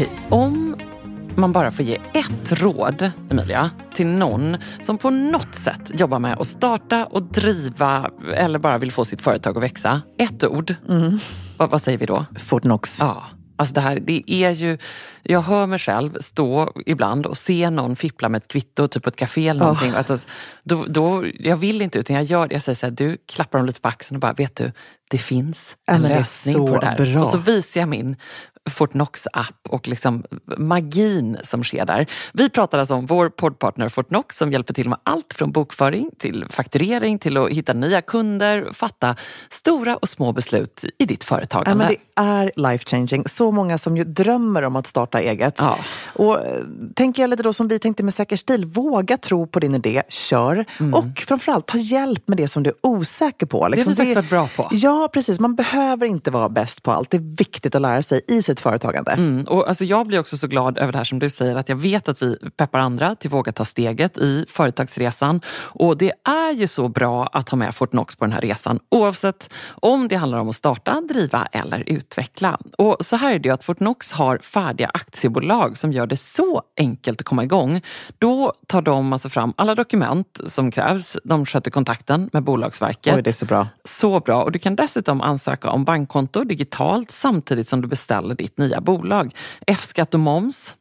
Okej, om man bara får ge ett råd, Emilia, till någon som på något sätt jobbar med att starta och driva eller bara vill få sitt företag att växa. Ett ord. Vad, vad säger vi då? Fortnox. Ja, alltså det här, det är ju... Jag hör mig själv stå ibland och se någon fippla med ett kvitto, typ på ett café eller någonting. Att, då, då, jag vill inte utan jag gör det. Jag säger så här, du klappar dem lite på axeln och bara, vet du, det finns en lösning på det där. bra. Och så visar jag min Fortnox-app och liksom magin som sker där. Vi pratar alltså om vår poddpartner Fortnox som hjälper till med allt från bokföring till fakturering till att hitta nya kunder, fatta stora och små beslut i ditt Ja, företagande. men det är life changing. Så många som ju drömmer om att starta eget. Ja. Och eh, tänker jag lite då som vi tänkte med Säker stil, våga tro på din idé, kör. Och framförallt ta hjälp med det som du är osäker på. Liksom, vi faktiskt varit bra på. Ja, precis. Man behöver inte vara bäst på allt. Det är viktigt att lära sig i sitt företagande. Mm, och alltså jag blir också så glad över det här som du säger, att jag vet att vi peppar andra till att våga ta steget i företagsresan. Och det är ju så bra att ha med Fortnox på den här resan, oavsett om det handlar om att starta, driva eller utveckla. Och så här är det ju att Fortnox har färdiga aktiebolag som gör det så enkelt att komma igång. Då tar de alltså fram alla dokument som krävs. De sköter kontakten med Bolagsverket. Oj, det är så bra. Så bra. Och du kan dessutom ansöka om bankkonto digitalt samtidigt som du beställer ditt nya bolag. F-skatt och moms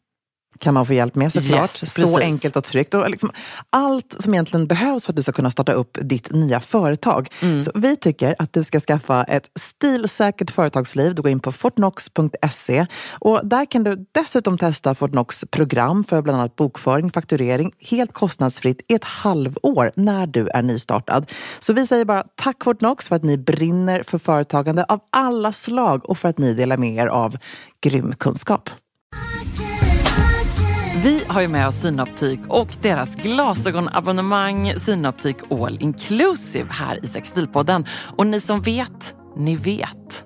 kan man få hjälp med såklart. Yes, så enkelt och tryggt. Och liksom allt som egentligen behövs för att du ska kunna starta upp ditt nya företag. Mm. Så vi tycker att du ska skaffa ett stilsäkert företagsliv. Du går in på fortnox.se och där kan du dessutom testa Fortnox program för bland annat bokföring, fakturering helt kostnadsfritt i ett halvår när du är nystartad. Så vi säger bara tack Fortnox för att ni brinner för företagande av alla slag och för att ni delar med er av grym kunskap. Vi har ju med oss Synoptik och deras glasögonabonnemang Synoptik All Inclusive här i Sextilpodden. Och ni som vet, ni vet.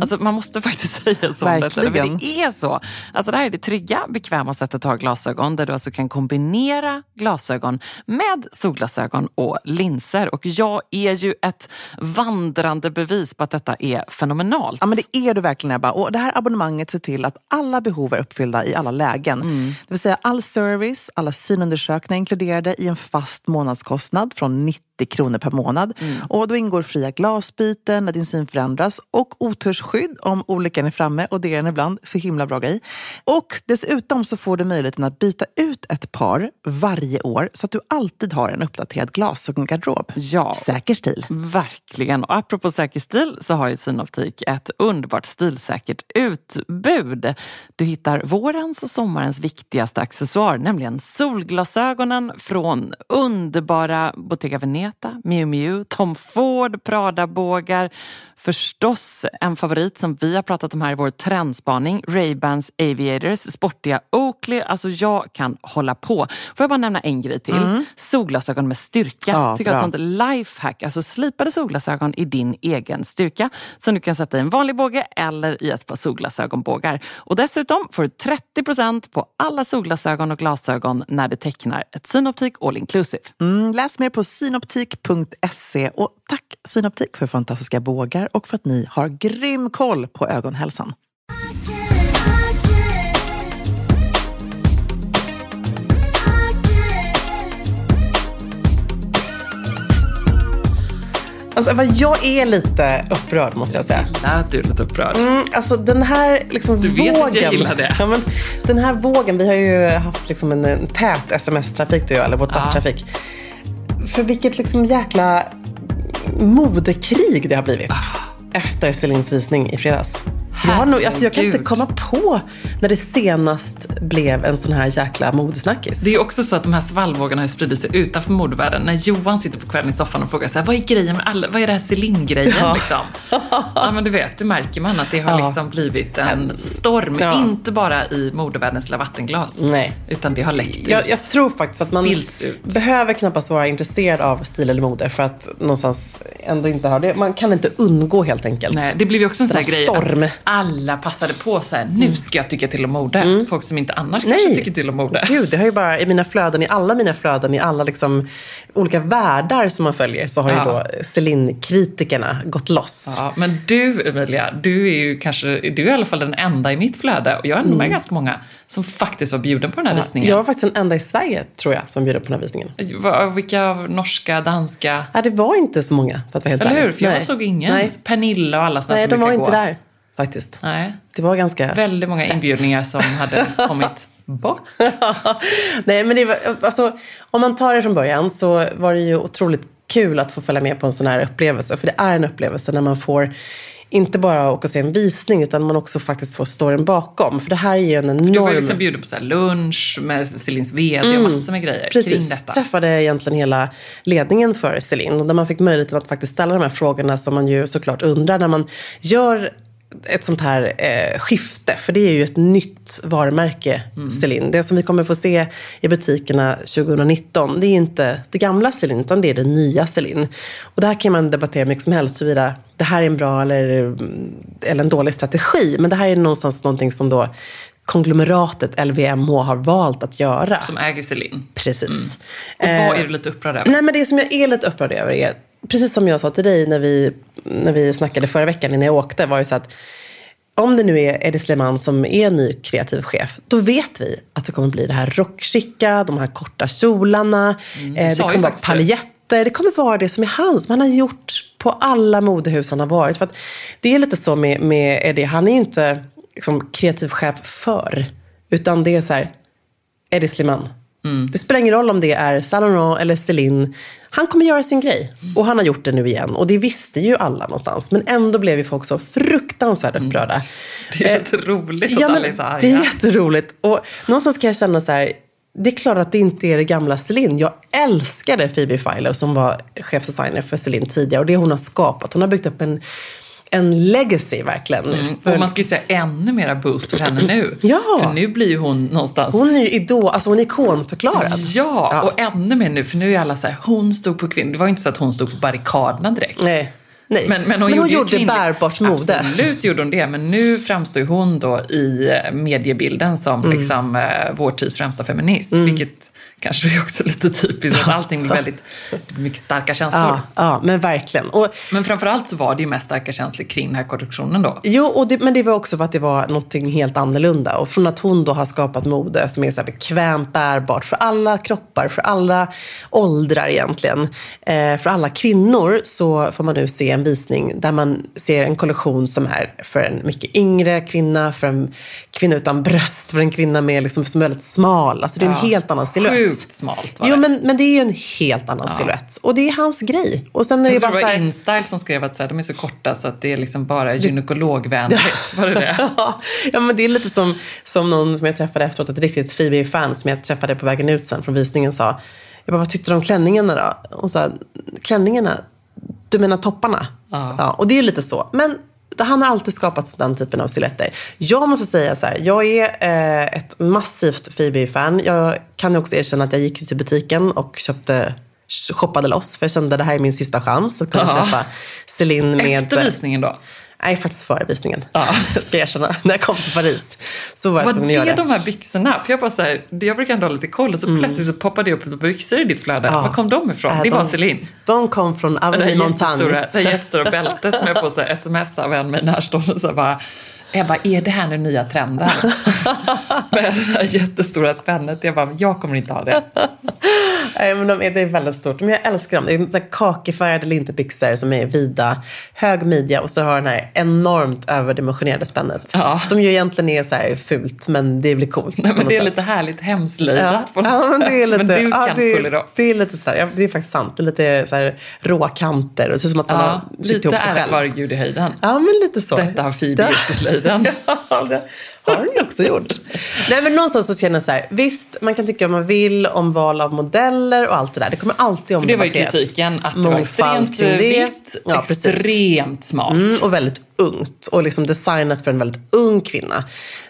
Alltså man måste faktiskt säga så. detta, Mm. Det är så. Alltså det här är det trygga, bekväma sättet att ha glasögon där du alltså kan kombinera glasögon med solglasögon och linser. Och jag är ju ett vandrande bevis på att detta är fenomenalt. Ja men det är du verkligen Ebba. Och det här abonnemanget ser till att alla behov är uppfyllda i alla lägen. Det vill säga all service, alla synundersökningar inkluderade i en fast månadskostnad från 90 kronor per månad. Och då ingår fria glasbyten när din syn förändras och otursskydd om olyckan är framme och det är den ibland. Så himla bra grej. Och dessutom så får du möjligheten att byta ut ett par varje år så att du alltid har en uppdaterad glasögongarderob. Ja. Säker stil. Verkligen. Och apropå säker stil så har ju Synoptik ett underbart stilsäkert utbud. Du hittar vårens och sommarens viktigaste accessoar, nämligen solglasögonen från underbara Bottega Veneta, Miu Miu, Tom Ford, Prada-bågar. Förstås en favorit som vi har pratat om här i vår trendspaning, Ray-Bans Aviators, sportiga Oakley. Alltså jag kan hålla på. Får jag bara nämna en grej till? Solglasögon med styrka. Ja, Tycker jag är ett bra. sånt lifehack, alltså slipade solglasögon i din egen styrka som du kan sätta i en vanlig båge eller i ett par solglasögonbågar. Och dessutom får du 30% på alla solglasögon och glasögon när du tecknar ett Synoptik All Inclusive. Mm, läs mer på synoptik.se och tack Synoptik för fantastiska bågar och för att ni har grym koll på ögonhälsan. Alltså, jag är lite upprörd måste jag säga. Där att du är lite upprörd. Mm, alltså den här liksom Du vet vågen. att jag gillar det. Ja, men, den här vågen, vi har ju haft liksom en, en tät sms-trafik du och jag, eller WhatsApp-trafik. För vilket liksom jäkla modekrig det har blivit. Ah. Efter Celines visning i fredags. Jag, har nog, alltså jag kan inte komma på när det senast blev en sån här jäkla modesnackis. Det är också så att de här svallvågorna har spridit sig utanför modevärlden. När Johan sitter på kvällen i soffan och frågar så här, vad är grejen med alla, vad är det här Celine-grejen Ja. liksom? Ja men du vet, det märker man att det har Ja. liksom blivit en storm. Ja. Inte bara i modevärldens lilla vattenglas. Nej. Utan det har läckt Jag, ut. jag tror faktiskt att man ut. behöver knappast vara intresserad av stil eller mode för att någonstans ändå inte ha det. Man kan inte undgå helt enkelt. Nej, det blev ju också en sån här grej storm. att alla passade på så här, nu ska jag tycka till om mode. Folk som inte annars kanske Nej. tycker till om mode. Gud, det har ju bara i mina flöden, i alla mina flöden, i alla liksom olika världar som man följer så har ju Ja. då Celine-kritikerna gått loss. Ja, men du Emilia, du är ju kanske, du är i alla fall den enda i mitt flöde och jag är ändå med ganska många som faktiskt var bjuden på den här visningen. Jag var faktiskt den enda i Sverige, tror jag, som bjöd på den här visningen. Va- Vilka norska, danska? Nej, det var inte så många, för att vara helt Eller ärlig. hur? För jag Nej. såg ingen. Nej, Pernilla och alla såna Nej som de var inte gå. där, faktiskt. Nej. Det var ganska... Väldigt många fett. inbjudningar som hade kommit bort. Nej, men det var, alltså, om man tar det från början så var det ju otroligt kul att få följa med på en sån här upplevelse. För det är en upplevelse när man får inte bara åka och se en visning utan man också faktiskt får storyn bakom. För det här är ju en enorm... Du var liksom bjuden på så lunch med Celines VD och massor med grejer kring Mm. Precis, detta. träffade egentligen hela ledningen för Celine. och Där man fick möjligheten att faktiskt ställa de här frågorna som man ju såklart undrar när man gör ett sånt här eh, skifte. För det är ju ett nytt varumärke, Mm. Celine. Det som vi kommer få se i butikerna 2019, det är ju inte det gamla Celine, utan det är det nya Celine. Och det här kan man debattera mycket som helst, huruvida det här är en bra eller, eller en dålig strategi. Men det här är någonstans någonting som då konglomeratet LVMH har valt att göra. Som äger Celine. Precis. Och vad Eh, är du lite upprörd över? Nej, men det som jag är lite upprörd över är, precis som jag sa till dig när vi, när vi snackade förra veckan innan jag åkte, var det så att om det nu är Eddie Sleman som är ny kreativ chef, då vet vi att det kommer bli det här rockchicka, de här korta kjolarna, eh, det sa ju kommer vara det. paljetter, det kommer vara det som är hans, som han har gjort på alla modehus han har varit. För det är lite så med, med Eddie, han är ju inte liksom, kreativ chef för, utan det är så här, Eddie Sliman. Det spelar ingen roll om det är Saint Laurent eller Celine. Han kommer göra sin grej. Och han har gjort det nu igen. Och det visste ju alla någonstans. Men ändå blev ju folk så fruktansvärt upprörda. Det är Eh, lite roligt att Ja, alla är så arga. det är jätteroligt. Och någonstans kan jag känna så här. Det är klart att det inte är det gamla Celine. Jag älskade Phoebe Philo som var chefsdesigner för Celine tidigare. Och det hon har skapat. Hon har byggt upp en, en legacy verkligen. För- Och man ska ju säga ännu mera boost för henne nu. Ja. För nu blir ju hon någonstans Hon är ju idol, alltså hon är ikonförklarad. Ja, och ännu mer nu, för nu är alla så här, hon stod på kvinnor. Det var ju inte så att hon stod på barrikaderna direkt. Nej. Nej. Men, men hon gjorde, ju kvinnlig- bärbart mode. Absolut gjorde hon det, men nu framstår hon då i mediebilden som Mm. liksom, eh, vår tids främsta feminist. Vilket kanske är också lite typiskt, att allting blir väldigt, det blir mycket starka känslor. Ja, ja, men verkligen. Och, Men framförallt så var det ju mest starka känslor kring den här kollektionen då. jo, och det, men det var också för att det var någonting helt annorlunda. Och från att hon då har skapat mode som är så här bekvämt, bärbart för alla kroppar, för alla åldrar egentligen. Eh, för alla kvinnor så får man nu se en visning där man ser en kollektion som är för en mycket yngre kvinna, för en kvinna utan bröst, för en kvinna med liksom, som är väldigt smal. Alltså det är en Ja, helt annan silhuett. Sjukt smalt var Jo, det. men, men det är ju en helt annan silhuett. Och det är hans grej. Och sen är Jag tror bara det var här... Instyle som skrev att så här, de är så korta så att det är liksom bara gynekologvänligt. Var det det? ja, men det är lite som, som någon som jag träffade efteråt, ett riktigt Phoebe-fan som jag träffade på vägen ut sen från visningen sa. Jag bara, vad tyckte du om klänningarna då? Och sa, klänningarna? Du menar topparna? Ja. och det är lite så. Men han har alltid skapat den typen av silhuetter. Jag måste säga så här, jag är eh, ett massivt Phoebe-fan. Jag kan också erkänna att jag gick till butiken och köpte shoppade loss för jag kände att det här är min sista chans att kunna Ja. köpa Celine med... Efter visningen då? Nej, faktiskt före visningen. Ska jag erkänna. När jag kom till Paris så var jag Var tvungen att göra det det. de här byxorna? För jag bara så här, jag brukar ändå ha lite koll och så plötsligt så poppade det upp lite byxor i ditt flöde. Ja. Var kom de ifrån? Äh, det var de- Celine. De kom från Avenue Montagne. det där jättestora bältet som jag får så här, sms av en mig närstående. Så här bara, jag bara, är det här den nya trenden? Med det där jättestora spännet. Jag bara, jag kommer inte ha det. Men de är, det är väldigt stort. Men jag älskar dem. Det är så här kakefärgade linterbyxor som är vida, hög midja och så har den här enormt överdimensionerade spännet. Ja. Som ju egentligen är så här fult, men det blir coolt. Nej, men det är sätt. lite härligt hemslöjdat på något ja, men det är sätt. lite, men du ja, kan det, off. det är lite så här, ja, det är faktiskt sant. Det är lite så här rå kanter. Och det ser som att man Ja, har sytt lite ihop det är själv. var Gud i höjden. Ja, men lite så. Detta har Phoebe gjort i slöjden. ja, det har hon ju också gjort. Nej, men någonstans så känner jag så här, visst, man kan tycka vad man vill om val av modeller och allt det där. Det kommer alltid För det var ju omdebatteras. kritiken, att det var extremt vitt, Ja, precis. extremt smart. Mm, och väldigt ungt. Och liksom designat för en väldigt ung kvinna.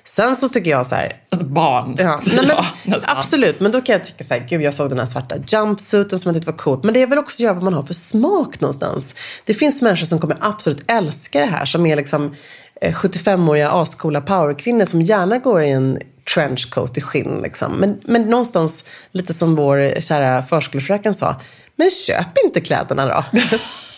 Sen så tycker jag så här, barn. Ja, nej, men, Ja, absolut, men då kan jag tycka så här, gud jag såg den här svarta jumpsuiten som jag tyckte var coolt. Men det är väl också att göra vad man har för smak någonstans. Det finns människor som kommer absolut älska det här, som är liksom 75-åriga ascoola powerkvinnor som gärna går i en trenchcoat i skinn. Liksom. Men, men någonstans, lite som vår kära förskolefröken sa, men köp inte kläderna då.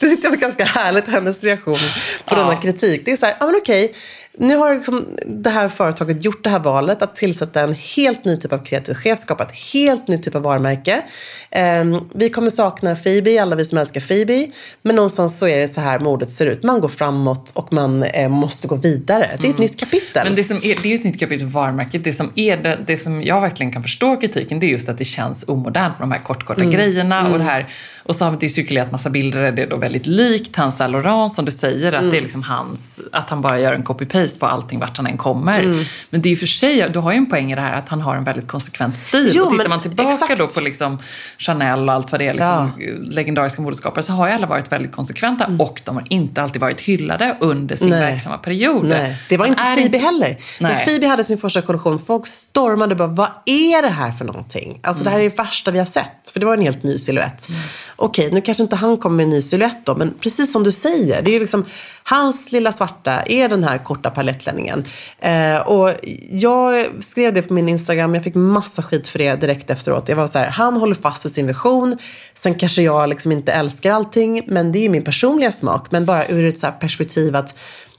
det tyckte jag var ganska härligt, hennes reaktion på Ja. denna kritik. Det är så här, ja men okej, nu har liksom det här företaget gjort det här valet att tillsätta en helt ny typ av kreativ chef, skapa ett helt nytt typ av varumärke. Ehm, vi kommer sakna Phoebe, alla vi som älskar Phoebe. Men någonstans så är det så här modet ser ut. Man går framåt och man eh, måste gå vidare. Det är ett nytt kapitel. Mm. Men det, som är, det är ett nytt kapitel för varumärket. Det som, är det, det som jag verkligen kan förstå kritiken det är just att det känns omodernt med de här kort, korta Mm. grejerna. Och, det här, och så har det cirkulerat massa bilder där det är då väldigt likt hans Saint Laurent som du säger. Att Mm. det är liksom hans, att han bara gör en copy-paste på allting vart han än kommer. Mm. Men det är ju för sig, du har ju en poäng i det här att han har en väldigt konsekvent stil. Jo, och tittar man tillbaka exakt. då på liksom Chanel och allt vad det är, liksom, legendariska modeskapare, så har ju alla varit väldigt konsekventa. Och de har inte alltid varit hyllade under sin Mm. Nej. verksamma period. Nej, det var inte Phoebe heller. När Nej. Phoebe hade sin första kollektion, folk stormade och bara, vad är det här för någonting? Alltså det här är det värsta vi har sett. För det var en helt ny silhuett. Okej, nu kanske inte han kommer med en ny silhuett då, men precis som du säger, det är liksom, hans lilla svarta är den här korta palettklänningen. Eh, och jag skrev det på min Instagram, jag fick massa skit för det direkt efteråt. Jag var så här, han håller fast vid sin vision. Sen kanske jag liksom inte älskar allting, men det är min personliga smak. Men bara ur ett så här perspektiv att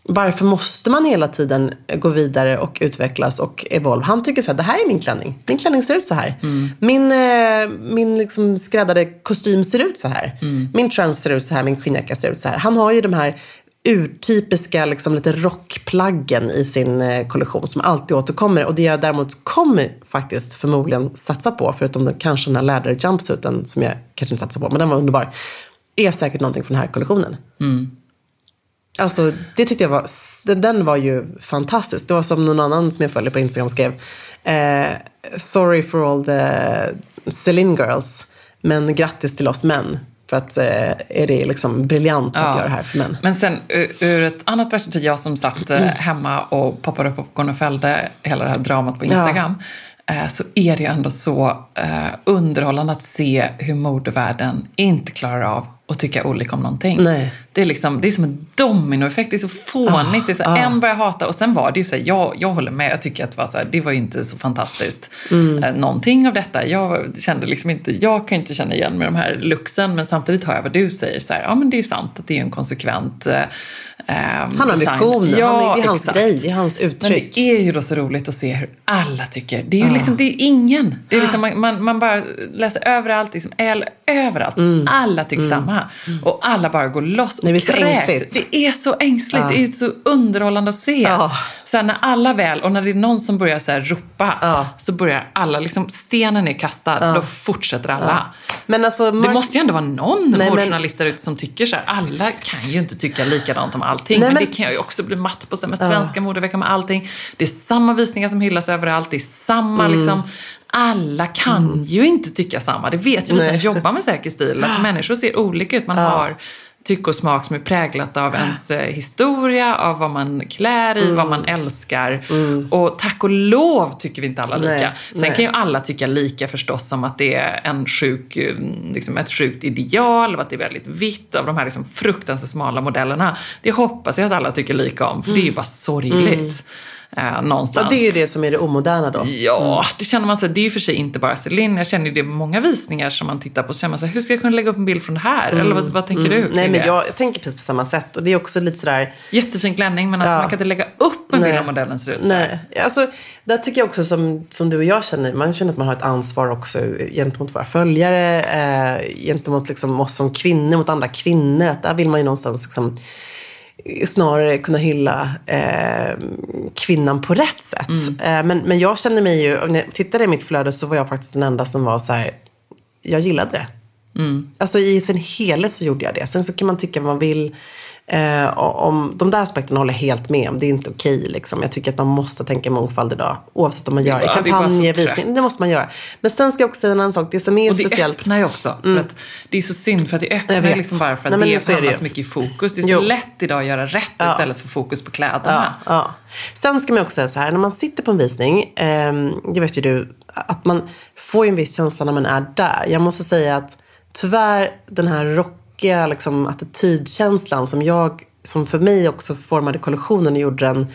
varför måste man hela tiden gå vidare och utvecklas och evolve? Han tycker så här, det här är min klänning. Min klänning ser ut så här. Min, eh, min liksom skräddade kostym ser ut så här. Min trends ser ut så här, min skinnjacka ser ut så här. Han har ju de här urtypiska liksom, lite rockplaggen i sin eh, kollektion som alltid återkommer. Och det jag däremot kommer faktiskt förmodligen satsa på, förutom den, kanske den här läder jumpsuiten som jag kanske inte satsar på, men den var underbar, är säkert någonting från den här kollektionen. Alltså det tyckte jag var, den var ju fantastisk. Det var som någon annan som jag följer på Instagram skrev. Eh, Sorry for all the Celine girls. Men grattis till oss män. För att eh, är det liksom briljant att göra det här för män. Men sen ur, ett annat perspektiv, jag som satt Mm. eh, hemma och poppade upp popcorn och följde hela det här dramat på Instagram. eh, Så är det ju ändå så eh, underhållande att se hur modevärlden inte klarar av att tycka olika om någonting. Nej. Det är, liksom, det är som en dominoeffekt, det är så fånigt. det är så här, En börjar hata och sen var det ju så här, jag, jag håller med, jag tycker att det var, så här, det var ju inte så fantastiskt. Mm. Eh, någonting av detta. Jag kände liksom inte, jag kan inte känna igen med de här luxen men samtidigt hör jag vad du säger. Så här, ja men det är ju sant att det är en konsekvent eh, Han har design. visionen, Ja, det är hans exakt. grej, det är hans Men uttryck. det är ju då så roligt att se hur alla tycker. Det är ju liksom, det är ingen. Det är liksom, man, man, man bara läser överallt, liksom, eller överallt. Alla tycker samma. Och alla bara går loss och Nej, det är så kräks. ängsligt. Det är så ängsligt. Det är så underhållande att se. Ja. Så när alla väl, och när det är någon som börjar så ropa, Ja. så börjar alla, liksom stenen är kastad, då fortsätter alla. Men alltså, Det Mark- måste ju ändå vara någon Nej, modejournalist där ute som tycker så här. Alla kan ju inte tycka likadant om allting. Nej, men, men- det kan jag ju också bli matt på. Så med svenska modeveckan med allting. Det är samma visningar som hyllas överallt. Det är samma Mm. liksom. Alla kan ju inte tycka samma. Det vet ju vi som jobbar med säker stil. Att människor ser olika ut. Man har tycke och smak som är präglat av ens eh, historia, av vad man klär i, vad Mm. man älskar. Och tack och lov tycker vi inte alla lika. Nej, Sen nej. kan ju alla tycka lika förstås som att det är en sjuk, eh, liksom ett sjukt ideal och att det är väldigt vitt av de här liksom fruktansvärt smala modellerna. Det hoppas jag att alla tycker lika om, för det är ju bara sorgligt. Eh, någonstans. Ja, det är ju det som är det omoderna då. Ja, det känner man sig. Det är ju för sig inte bara Celine. Jag känner ju det med många visningar som man tittar på. Så känner man sig, hur ska jag kunna lägga upp en bild från det här? Eller vad, vad tänker du? kring Nej, men jag, jag tänker precis på samma sätt. Och det är också lite sådär... Jättefin klänning, men alltså Ja. man kan inte lägga upp en bild av modellen ser ut så. Nej, alltså, där tycker jag också som, som du och jag känner, man känner att man har ett ansvar också gentemot våra följare, eh, gentemot liksom oss som kvinnor, mot andra kvinnor. Att där vill man ju någonstans liksom, snarare kunna hylla eh, kvinnan på rätt sätt. Eh, men, men jag känner mig ju, när jag tittade i mitt flöde så var jag faktiskt den enda som var så här, jag gillade det. Alltså i sin helhet så gjorde jag det. Sen så kan man tycka vad man vill. Eh, om de där aspekterna håller jag helt med om. Det är inte okej liksom. Jag tycker att man måste tänka mångfald idag. Oavsett om man gör det bara kampanjer, trött. visning. Det måste man göra. Men sen ska jag också säga en annan sak. Det som är Och det speciellt. Mm. öppnar ju också. För att det är så synd för att det öppnar liksom bara för Nej, att men det det hamnar så mycket i fokus. Det är så Jo. lätt idag att göra rätt Ja. istället för fokus på Ja, kläderna. ja. Sen ska man också säga så här, när man sitter på en visning, eh, det vet ju du, att man får ju en viss känsla när man är där. Jag måste säga att tyvärr den här tråkiga liksom, attitydkänslan som jag, som för mig också formade kollektionen och gjorde den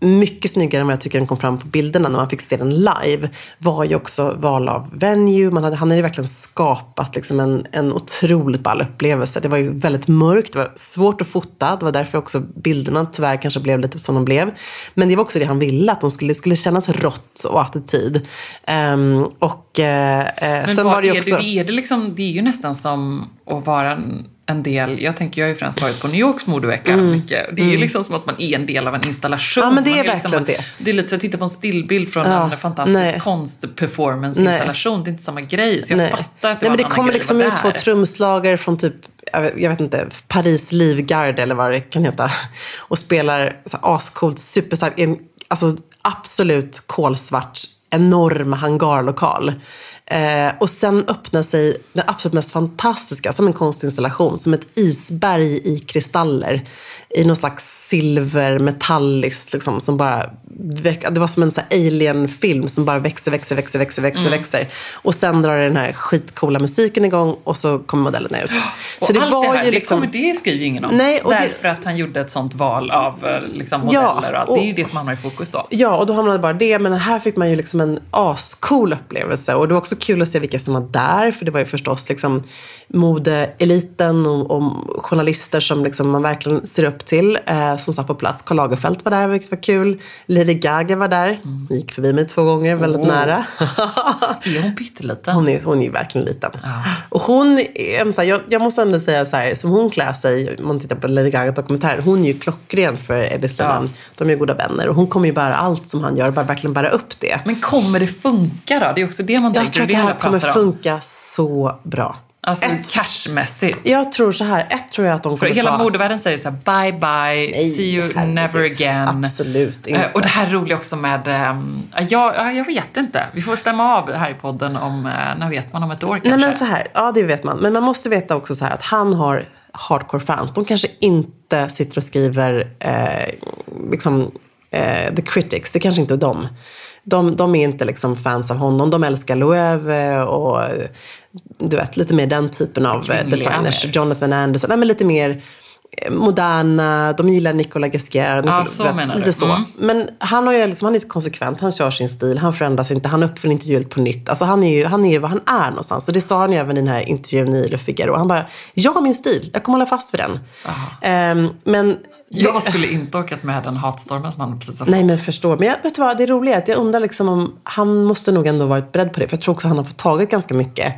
mycket snyggare än vad jag tycker den kom fram på bilderna när man fick se den live. Var ju också val av venue. Man hade, han hade ju verkligen skapat liksom en, en otroligt ball upplevelse. Det var ju väldigt mörkt, det var svårt att fota. Det var därför också bilderna tyvärr kanske blev lite som de blev. Men det var också det han ville, att de skulle, det skulle kännas rått och attityd. Um, och eh, eh, Men sen var det ju är också... det, är det, liksom, det är ju nästan som att vara en, en del, jag tänker jag har ju främst varit på New Yorks modevecka mycket. Det är ju liksom som att man är en del av en installation. Mm. Ja, men det är Man liksom, verkligen det. Det är lite så att titta på en stillbild från Ja, en fantastisk nej. konstperformance-installation. Det är inte samma grej. Så jag Nej. fattar att det Nej, var men det kommer liksom ut två trumslagare från typ, jag vet, inte, Paris Livgarde eller vad det kan heta. Och spelar ascoolt, superstarkt, alltså, absolut kolsvart, enorm hangarlokal. Eh, och sen öppnar sig den absolut mest fantastiska, som en konstinstallation, som ett isberg i kristaller. I någon slags silver, metalliskt, liksom, som bara Det var som en alien-film som bara växer, växer, växer, växer, växer, Mm. växer. Och sen drar den här skitcoola musiken igång och så kommer modellerna ut. Och Så det allt var det här, ju det, liksom... kommer, det skriver ju ingen om. Nej, och det- Därför att han gjorde ett sånt val av eh, liksom, Ja, modeller och allt. Det är ju och- det som hamnar i fokus då. Ja, och då hamnade bara det. Men här fick man ju liksom en ascool upplevelse. Och det var också kul att se vilka som var där. För det var ju förstås liksom modeeliten och, och journalister som liksom man verkligen ser upp till. Eh, som satt på plats. Karl Lagerfeld var där, vilket var kul. Lady Gaga var där. Gick förbi mig två gånger, väldigt Åh. nära. Är hon pytteliten? Hon är, hon är verkligen liten. Och hon är, jag, jag måste ändå säga så här, som hon klär sig, om man tittar på Lady Gaga-dokumentären, hon är ju klockren för Eddie Sledan. De är ju goda vänner och hon kommer ju bära allt som han gör, bara verkligen bära upp det. Men kommer det funka då? Det är också det man Jag tänker. tror att det här kommer funka så bra. Alltså Ett- cashmässigt. Jag tror så här, ett tror jag att de För kommer hela ta... modevärlden säger så här, bye bye, Nej, see you herregud. never again. Absolut inte. Eh, Och det här är roligt också med, um, ja, ja, jag vet inte. Vi får stämma av här i podden om, uh, när vet man om ett år kanske? Nej men så här, ja det vet man. Men man måste veta också så här att han har hardcore fans. De kanske inte sitter och skriver eh, liksom, eh, the critics. Det kanske inte är de. De, de är inte liksom fans av honom. De älskar Loewe och du vet, lite mer den typen av eh, Kvinnliga designers. mer. Jonathan Anderson. Nej, men lite mer eh, moderna. De gillar Nicolas Gasquet. Ja, så vet, menar lite du. så. Mm. Men han, har ju liksom, han är konsekvent, han kör sin stil, han förändras inte, han uppfinner inte hjulet på nytt. Alltså han är ju han är ju vad han är någonstans. Och det sa han ju även i den här intervjun i Le Figaro. Han bara, jag har min stil, jag kommer hålla fast vid den. Ehm, men Jag skulle inte orkat med den hatstormen som han precis har fått. Nej men förstår. Men jag, vet du vad, det roliga är att jag undrar liksom om han måste nog ändå varit beredd på det. För jag tror också att han har fått tagit ganska mycket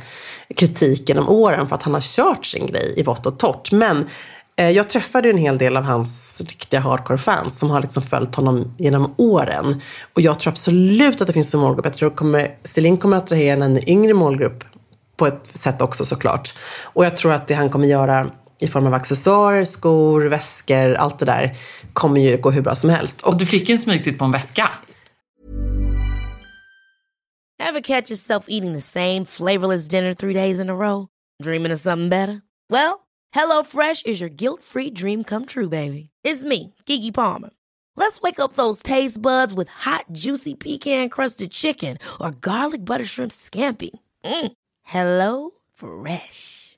kritik genom åren för att han har kört sin grej i vått och torrt. Men eh, jag träffade ju en hel del av hans riktiga hardcore-fans som har liksom följt honom genom åren. Och jag tror absolut att det finns en målgrupp. Jag tror att kommer, Celine kommer att attrahera en yngre målgrupp på ett sätt också såklart. Och jag tror att det han kommer göra i form av accessoarer, skor, väskor, allt det där kommer ju gå hur bra som helst. Och du fick ju en smygtitt på en väska. Ever catch yourself eating the same flavorless dinner three days in a row? Dreaming of something better? Well, HelloFresh is your guilt-free dream come true, baby. It's me, Kiki Palmer. Let's wake up those taste buds with hot, juicy pecan-crusted chicken or garlic butter shrimp scampi. Mm. Hello Fresh.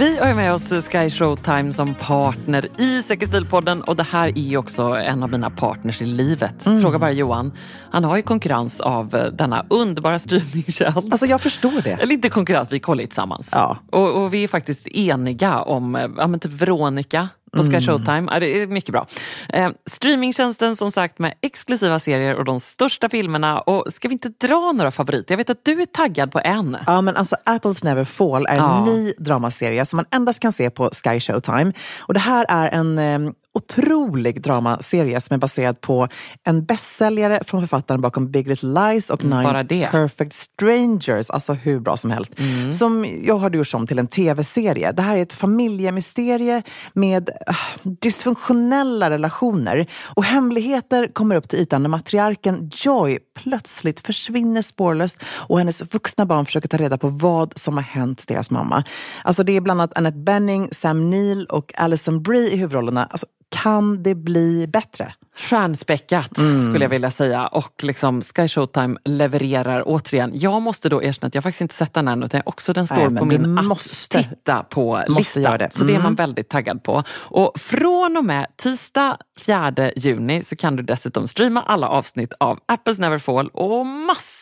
Vi har med oss Sky Showtime som partner i Säker stil-podden och det här är ju också en av mina partners i livet. Mm. Fråga bara Johan. Han har ju konkurrens av eh, denna underbara streamingtjänst. Alltså jag förstår det. Eller inte konkurrens, vi kollar ju tillsammans. Ja. Och, och vi är faktiskt eniga om, eh, ja men typ Veronica på Mm. Sky Showtime. Ja, det är mycket bra. Eh, streamingtjänsten som sagt med exklusiva serier och de största filmerna. Och ska vi inte dra några favoriter? Jag vet att du är taggad på en. Ja, men alltså Apples Never Fall är en Ja. ny dramaserie som man endast kan se på Sky Showtime. Och det här är en eh, otrolig dramaserie som är baserad på en bästsäljare från författaren bakom Big Little Lies och Mm, Nine. Perfect Strangers. Alltså hur bra som helst. Mm. Som jag har gjort om till en tv-serie. Det här är ett familjemysterie med ah, dysfunktionella relationer. Och hemligheter kommer upp till ytan när matriarken Joy plötsligt försvinner spårlöst och hennes vuxna barn försöker ta reda på vad som har hänt deras mamma. Alltså det är bland annat Annette Bening, Sam Neill och Alison Brie i huvudrollerna. Alltså, kan det bli bättre? Stjärnspäckat Mm. skulle jag vilja säga. Och liksom Sky Showtime levererar återigen. Jag måste då erkänna att jag faktiskt inte sett den än utan också den står Nej, på min att titta på måste listan. göra det. Så det är man Mm. väldigt taggad på. Och från och med tisdag 4 juni så kan du dessutom streama alla avsnitt av Apples Never Fall och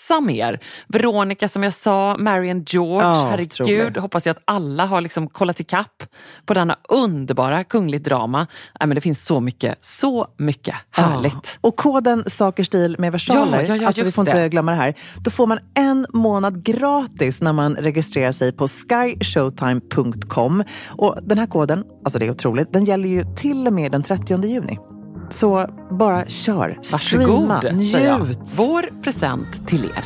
massa mer. Veronica som jag sa, Marion George, Ja, herregud. Hoppas jag att alla har liksom kollat ikapp på denna underbara kungligt drama. Nej, men det finns så mycket, så mycket härligt. Och koden Saker stil med versaler, Ja, ja, ja, alltså vi får inte det. glömma det här. Då får man en månad gratis när man registrerar sig på skyshowtime.com. Och den här koden, alltså det är otroligt, den gäller ju till och med den 30 juni. Så bara kör, streama, Varsågod, jag. njut. Vår present till er.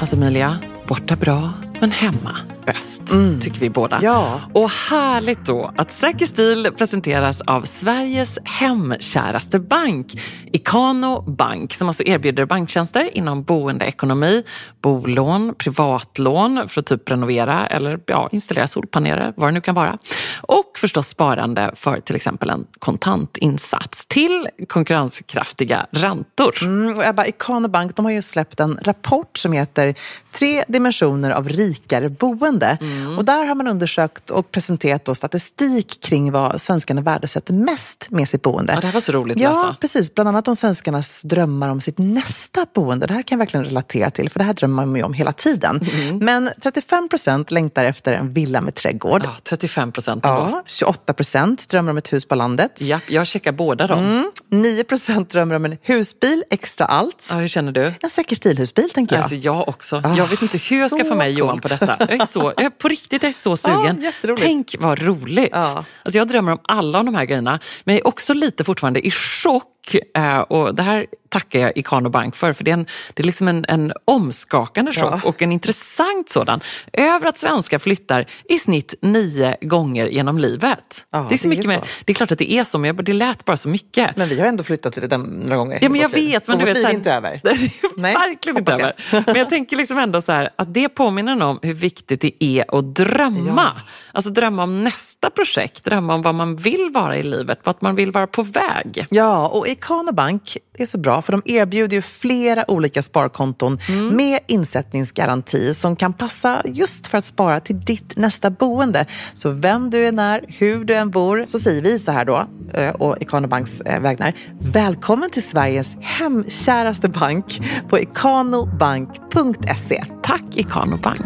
Alltså Emilia, borta bra, men hemma bäst. Tycker vi båda. Mm. Ja. Och härligt då att Säker stil presenteras av Sveriges hemkäraste bank, Ikano Bank, som alltså erbjuder banktjänster inom boendeekonomi, bolån, privatlån för att typ renovera eller ja, installera solpaneler, vad det nu kan vara. Och förstås sparande för till exempel en kontantinsats till konkurrenskraftiga räntor. Mm, och Ebba, Ikano Bank de har ju släppt en rapport som heter Tre dimensioner av rikare boende. Mm. Och där har man undersökt och presenterat då statistik kring vad svenskarna värdesätter mest med sitt boende. Ja, det här var så roligt att Ja, läsa. precis. Bland annat om svenskarnas drömmar om sitt nästa boende. Det här kan jag verkligen relatera till, för det här drömmer man ju om hela tiden. Mm. Men 35 procent längtar efter en villa med trädgård. Ja, 35 procent. Ja, 28 procent drömmer om ett hus på landet. Ja, jag checkar båda dem. Mm, 9 procent drömmer om en husbil, extra allt. Ja, hur känner du? En säker stilhusbil, tänker jag. Alltså jag också. Ah, jag vet inte hur jag ska få med Johan på detta. Jag är så, jag på riktigt jag är så sugen. jätteroligt. Tänk vad roligt. Ja. Alltså jag drömmer om alla av de här grejerna. Men jag är också lite fortfarande i chock. Eh, Och det här tackar jag Ikano Bank för. För det är, en, det är liksom en, en omskakande chock Ja. och en intressant sådan. Över att svenskar flyttar i snitt nio gånger genom livet. Ja, det är så det är mycket så. mer. Det är klart att det är så, men jag- det lät bara så mycket. Men vi har ändå flyttat till det några gånger. Ja, men jag vet. Men Och du vårt vet, liv är inte över. Är Nej, verkligen inte över. Men jag tänker liksom ändå så här, att det påminner om hur viktigt det är att drömma. Alltså drömma om nästa projekt, drömma om vad man vill vara i livet, vart man vill vara på väg. Ja, och Ikano Bank är så bra för de erbjuder ju flera olika sparkonton Mm. med insättningsgaranti som kan passa just för att spara till ditt nästa boende. Så vem du än är, hur du än bor, så säger vi så här då, eh, och Ikano Banks eh, vägnar. Välkommen till Sveriges hemkäraste bank på ikanobank.se. Tack Ikano Bank.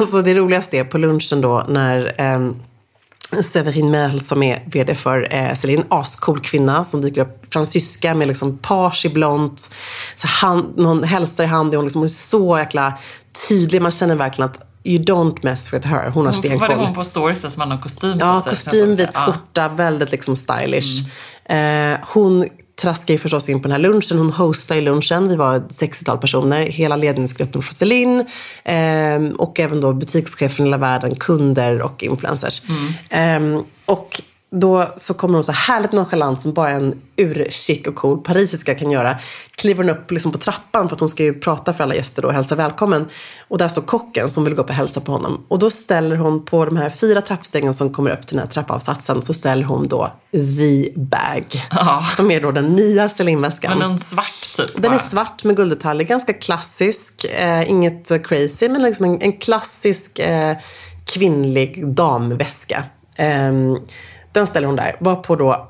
Alltså det roligaste är på lunchen då när eh, Severin Merl som är vd för eh, Celine, ascool kvinna som dyker upp, fransyska med liksom page i blont, så hand, någon hälsar i hand, och hon, liksom, hon är så jäkla tydlig, man känner verkligen att you don't mess with her, hon har stenkoll. på stories som hade någon kostym Ja, kostym, vit skjorta, väldigt liksom stylish. Eh, hon traskar ju förstås in på den här lunchen. Hon hostar i lunchen. Vi var ett 60-tal personer. Hela ledningsgruppen från Celine. Eh, och även då butikschefer från hela världen, kunder och influencers. Eh, och då så kommer hon så härligt nonchalant som bara en urchick och cool parisiska kan göra. Kliver hon upp liksom på trappan för att hon ska ju prata för alla gäster då och hälsa välkommen. Och där står kocken som vill gå upp och hälsa på honom. Och då ställer hon på de här fyra trappstegen som kommer upp till den här trappavsatsen så ställer hon då the bag. Ja. Som är då den nya Celine-väskan. Men en svart typ? Den bara. är svart med gulddetaljer, ganska klassisk. Eh, inget eh, crazy, men liksom en, en klassisk eh, kvinnlig damväska. Ehm, den ställer hon där. Varpå då,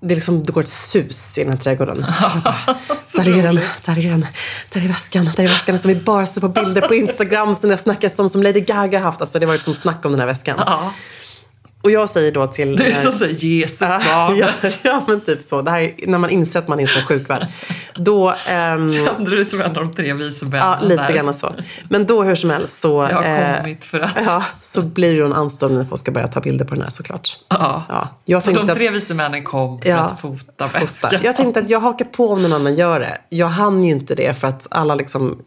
det, är liksom, det går ett sus i den här trädgården. Bara, där är den, där är den, där är väskan, där är väskan som vi bara ser på bilder på Instagram som det har snackats om, som Lady Gaga haft. Alltså det var ett sånt snack om den här väskan. Ja. Och jag säger då till... Det är som så Jesus Ja, barnet. ja, men typ så. Det här är, när man inser att man är så sjuk värld. Då... ehm, Kände du dig som en av de tre männen Ja, lite där? grann så. Men då hur som helst så, Jag har eh, kommit för att... ja, så blir det en anstormning när folk ska börja ta bilder på den här såklart. Ja. Ja, jag Så de tre att, vise männen kom för Ja, att fota väskan. jag tänkte att jag hakar på om någon annan gör det. Jag hann ju inte det för att alla liksom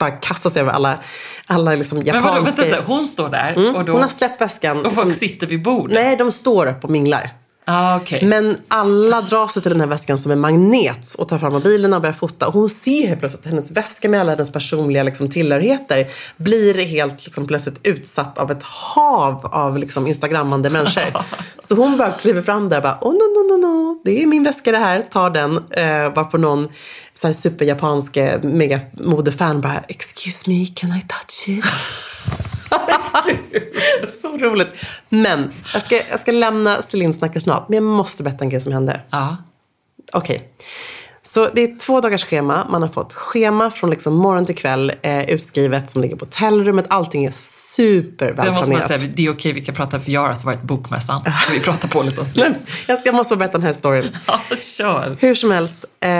bara kastar sig över alla, alla liksom Men vadå, japanska... vänta, hon står där Mm, och, då, Hon har släppt väskan. och folk som- sitter vid bord? Nej, de står upp och minglar. Ah, okej. Men alla drar sig till den här väskan som en magnet och tar fram mobilerna och börjar fota. Och hon ser helt plötsligt att hennes väska med alla hennes personliga liksom, tillhörigheter blir helt liksom, plötsligt utsatt av ett hav av liksom, instagrammande människor. Så hon bara kliver fram där och bara oh, no, no, no, no, det är min väska det här, tar den. Eh, varpå någon så här, superjapansk eh, megamodefan bara excuse me, can I touch it? så roligt. Men jag ska, jag ska lämna Celine snackar snart. Men jag måste berätta en grej som hände. Ja. Okej. Så det är två dagars schema. Man har fått schema från liksom morgon till kväll eh, utskrivet som ligger på hotellrummet. Allting är Det måste man supervälplanerat. säga, det är okej, vi kan prata för jag har alltså varit bokmässan. Så vi pratar på lite Nej, jag, jag måste bara berätta den här storyn. Ja, kör. Hur som helst. Eh,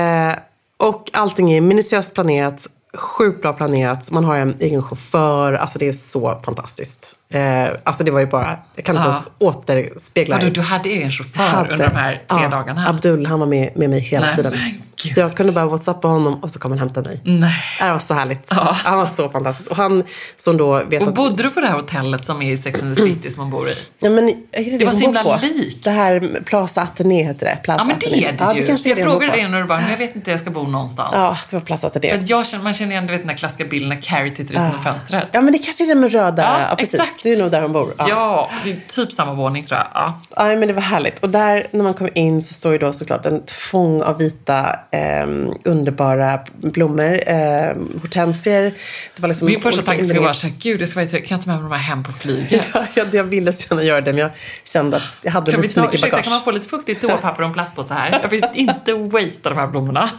och allting är minutiöst planerat. Sjukt bra planerat. Man har en egen chaufför. Alltså det är så fantastiskt. Eh, alltså det var ju bara, jag kan inte Ja. ens återspegla Vadå, du hade egen chaufför hade- under de här tre ja, dagarna? Abdul, han var med, med mig hela Nej, tiden. Så jag kunde bara whatsappa honom och så kom han hämta mig. Nej. Det var så härligt. Ja. Han var så fantastisk. Och han som då vet Och att... bodde du på det här hotellet som är i Sex and the City som man bor i? Ja, men, det, Det var så himla likt. Det här Plaza Athénée heter det. Plaza Ja men det är det ja, ju. det jag det frågade dig när du bara, jag vet inte, jag ska bo någonstans. Ja, det var Plaza Athénée. jag man känner igen du vet, den här klassiska bilden när Carrie tittar ut genom fönstret. Ja, men det kanske är det med röda. Ja, Ja, precis. exakt. Det är nog där hon bor. Ja. det är typ samma våning tror jag. Ja. Ja, men det var härligt. Och där när man kommer in så står ju då såklart en fång av vita ehm, underbara blommor. Um, hortensier. Det var liksom Min första tanke skulle vara såhär, gud det ska vara kan jag ta med mig de här hem på flyget? Ja, jag, jag ville så gärna göra det, men jag kände att jag hade Kan, vi lite för ta, mycket ursäkta, bagage. kan man få lite fuktigt toapapper och en plastpåse här? Jag vill inte wastea de här blommorna.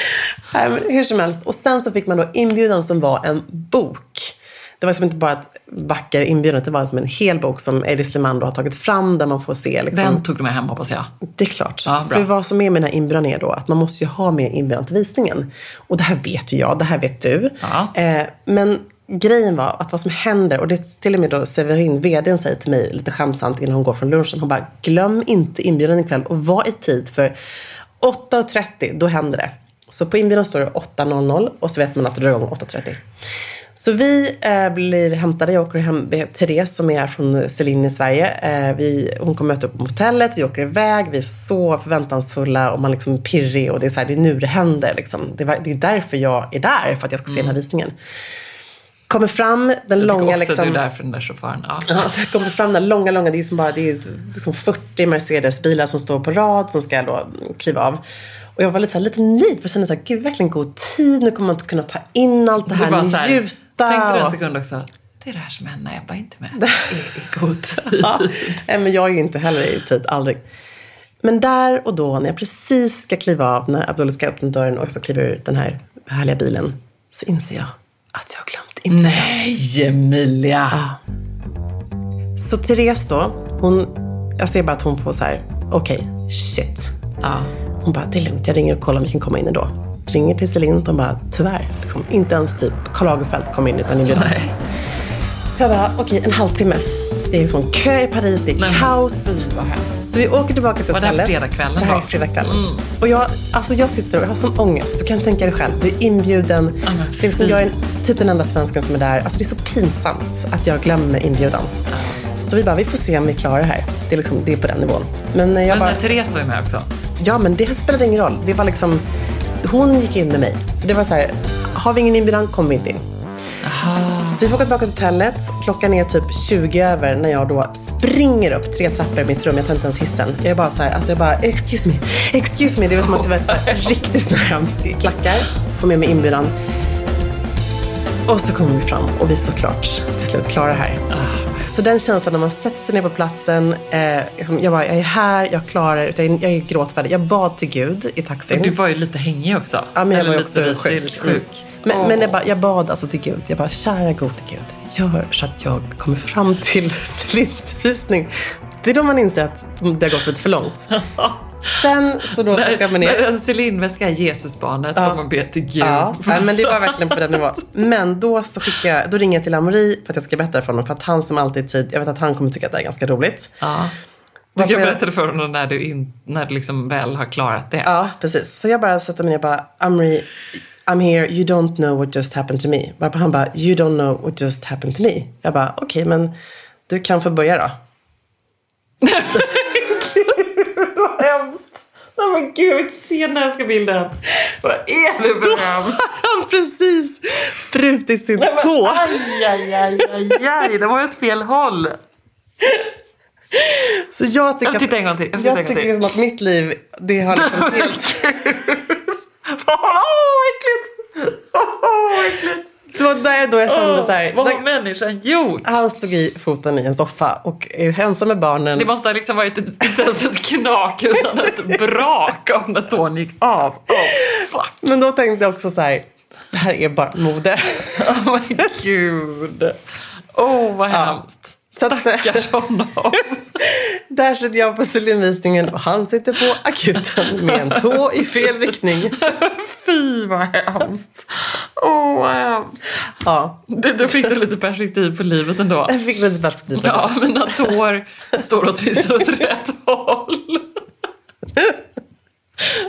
Nej, men hur som helst. Och sen så fick man då inbjudan som var en bok. Det var som inte bara ett vacker inbjudan, det var som en hel bok som Eddie Slimand då har tagit fram där man får se liksom, Den tog du med hem hoppas jag. Det är klart. Ja. För vad som är med den här inbjudan är då att man måste ju ha med inbjudan till visningen. Och det här vet ju jag, det här vet du. Ja. Eh, men grejen var att vad som händer, och det är till och med då Severin, vdn, säger till mig lite skämtsamt innan hon går från lunchen. Hon bara, glöm inte inbjudan ikväll och var i tid för 8.30, då händer det. Så på inbjudan står det 8.00 och så vet man att det drar igång 8.30. Så vi eh, blir hämtade. Jag åker hem med Therese som är från Celine i Sverige. Eh, vi, hon kommer möta upp på hotellet. Vi åker iväg. Vi är så förväntansfulla och man liksom är pirrig. Och det är, så här, det är nu det händer. Liksom. Det, var, det är därför jag är där. För att jag ska se den här visningen. Kommer fram, den Jag tycker långa... också Liksom, att du är där för den där chauffören. Ja. Ja, jag kommer fram den långa, långa, det är som bara, det är liksom 40 Mercedes-bilar som står på rad som ska då kliva av. Och jag var lite, så här, lite nöjd, för jag kände så här, gud verkligen god tid, nu kommer man kunna ta in allt det Du här, bara så njuta. Tänkte du en sekund också, det är det här som händer när Ebba inte är med. I god tid. Ja, nej, men jag är ju inte heller i tid, aldrig. Men där och då, när jag precis ska kliva av, när Abdullah ska öppna dörren och jag ska kliva ur den här härliga bilen, så inser jag att jag har glömt in. Nej, Emilia. Så Therese då, hon, jag ser bara att hon får så här, okej, shit. Ja. Hon bara, det är lugnt, jag ringer och kollar om vi kan komma in ändå. Ringer till Celine, de bara, tyvärr. Liksom, inte ens typ Karl Lagerfeld kom in utan inbjudan. Jag bara, okej, en halvtimme. Det är liksom kö i Paris, det är Nej, kaos. fy, vad hemskt. Så vi åker tillbaka till Var det här hotellet. fredagskvällen Det här är då? Mm. fredagskvällen. Och jag, alltså jag sitter och jag har sån ångest. Du kan tänka dig själv. Du är inbjuden. Men det är liksom, jag är typ den enda svensken som är där. Alltså det är så pinsamt att jag glömmer inbjudan. Så vi bara, vi får se om vi klarar det här. Det är, liksom, det är på den nivån. Men jag Men bara, när Therese var ju med också. ja men det spelade ingen roll. Det var liksom, hon gick in med mig. Så det var så här, har vi ingen inbjudan kommer vi inte in. Så vi får åka tillbaka till hotellet. Klockan är typ 20 över när jag då springer upp tre trappor i mitt rum. Jag tar inte ens hissen. Jag är bara så här, alltså jag bara, excuse me, excuse me. Det var som att det var ett så här, riktigt här klackar. Får med mig inbjudan. Och så kommer vi fram och vi är såklart till slut klara här. Så den känslan när man sätter sig ner på platsen. Eh, liksom, jag bara, jag är här, jag klarar det. Utan Jag är gråtfärdig. Jag bad till Gud i taxin. Du var ju lite hängig också. Ja, men jag Eller var lite också sjuk. Mm. Men, Åh. men jag, bara, jag bad alltså till Gud. Jag bara, kära gode Gud, gör så att jag kommer fram till Celines visning. Det är då man inser att det har gått lite för långt. Sen så då När, när ner. en Celine-väska är Jesusbarnet Ja. får man be till Gud. Ja, men det var verkligen på den nivån. Men då så skickar jag, då ringer jag till Amori för att jag ska berätta det för honom. För att han som alltid är tid, jag vet att han kommer tycka att det är ganska roligt. Ja. Du kan berätta det för honom när du, in, när du liksom väl har klarat det. Ja, precis. Så jag bara sätter mig ner och bara, Amri, I'm here, you don't know what just happened to me. Varpå han bara, you don't know what just happened to me. Jag bara, okej, men du kan få börja då. Nej men gud, se den här bilden. Vad är det för hem? Han har precis brutit sin Nej, men tå. Aj, aj, aj, aj, aj. Det var ju åt fel håll. Så jag tycker Jag tittar en gång till. Jag en jag tycker till. liksom att mitt liv, det har liksom helt... Åh, vad äckligt! Åh, vad äckligt! Det var där då jag kände så här. Vad har där- människan gjort? Han stod i foten i en soffa och är ensam med barnen. Det måste ha liksom varit ett, inte ens ett knak utan ett brak om när tån gick av. Oh. Men då tänkte jag också så här, det här är bara mode. Oh my gud. Åh, vad hemskt. Så att, Stackars honom. Där sitter jag på Celine-visningen och han sitter på akuten med en tå i fel riktning. Fy vad hemskt. Åh, vad hemskt. Ja, Det, då fick du lite perspektiv på livet ändå. jag fick lite perspektiv på Ja, det. mina tår står åtminstone åt rätt håll.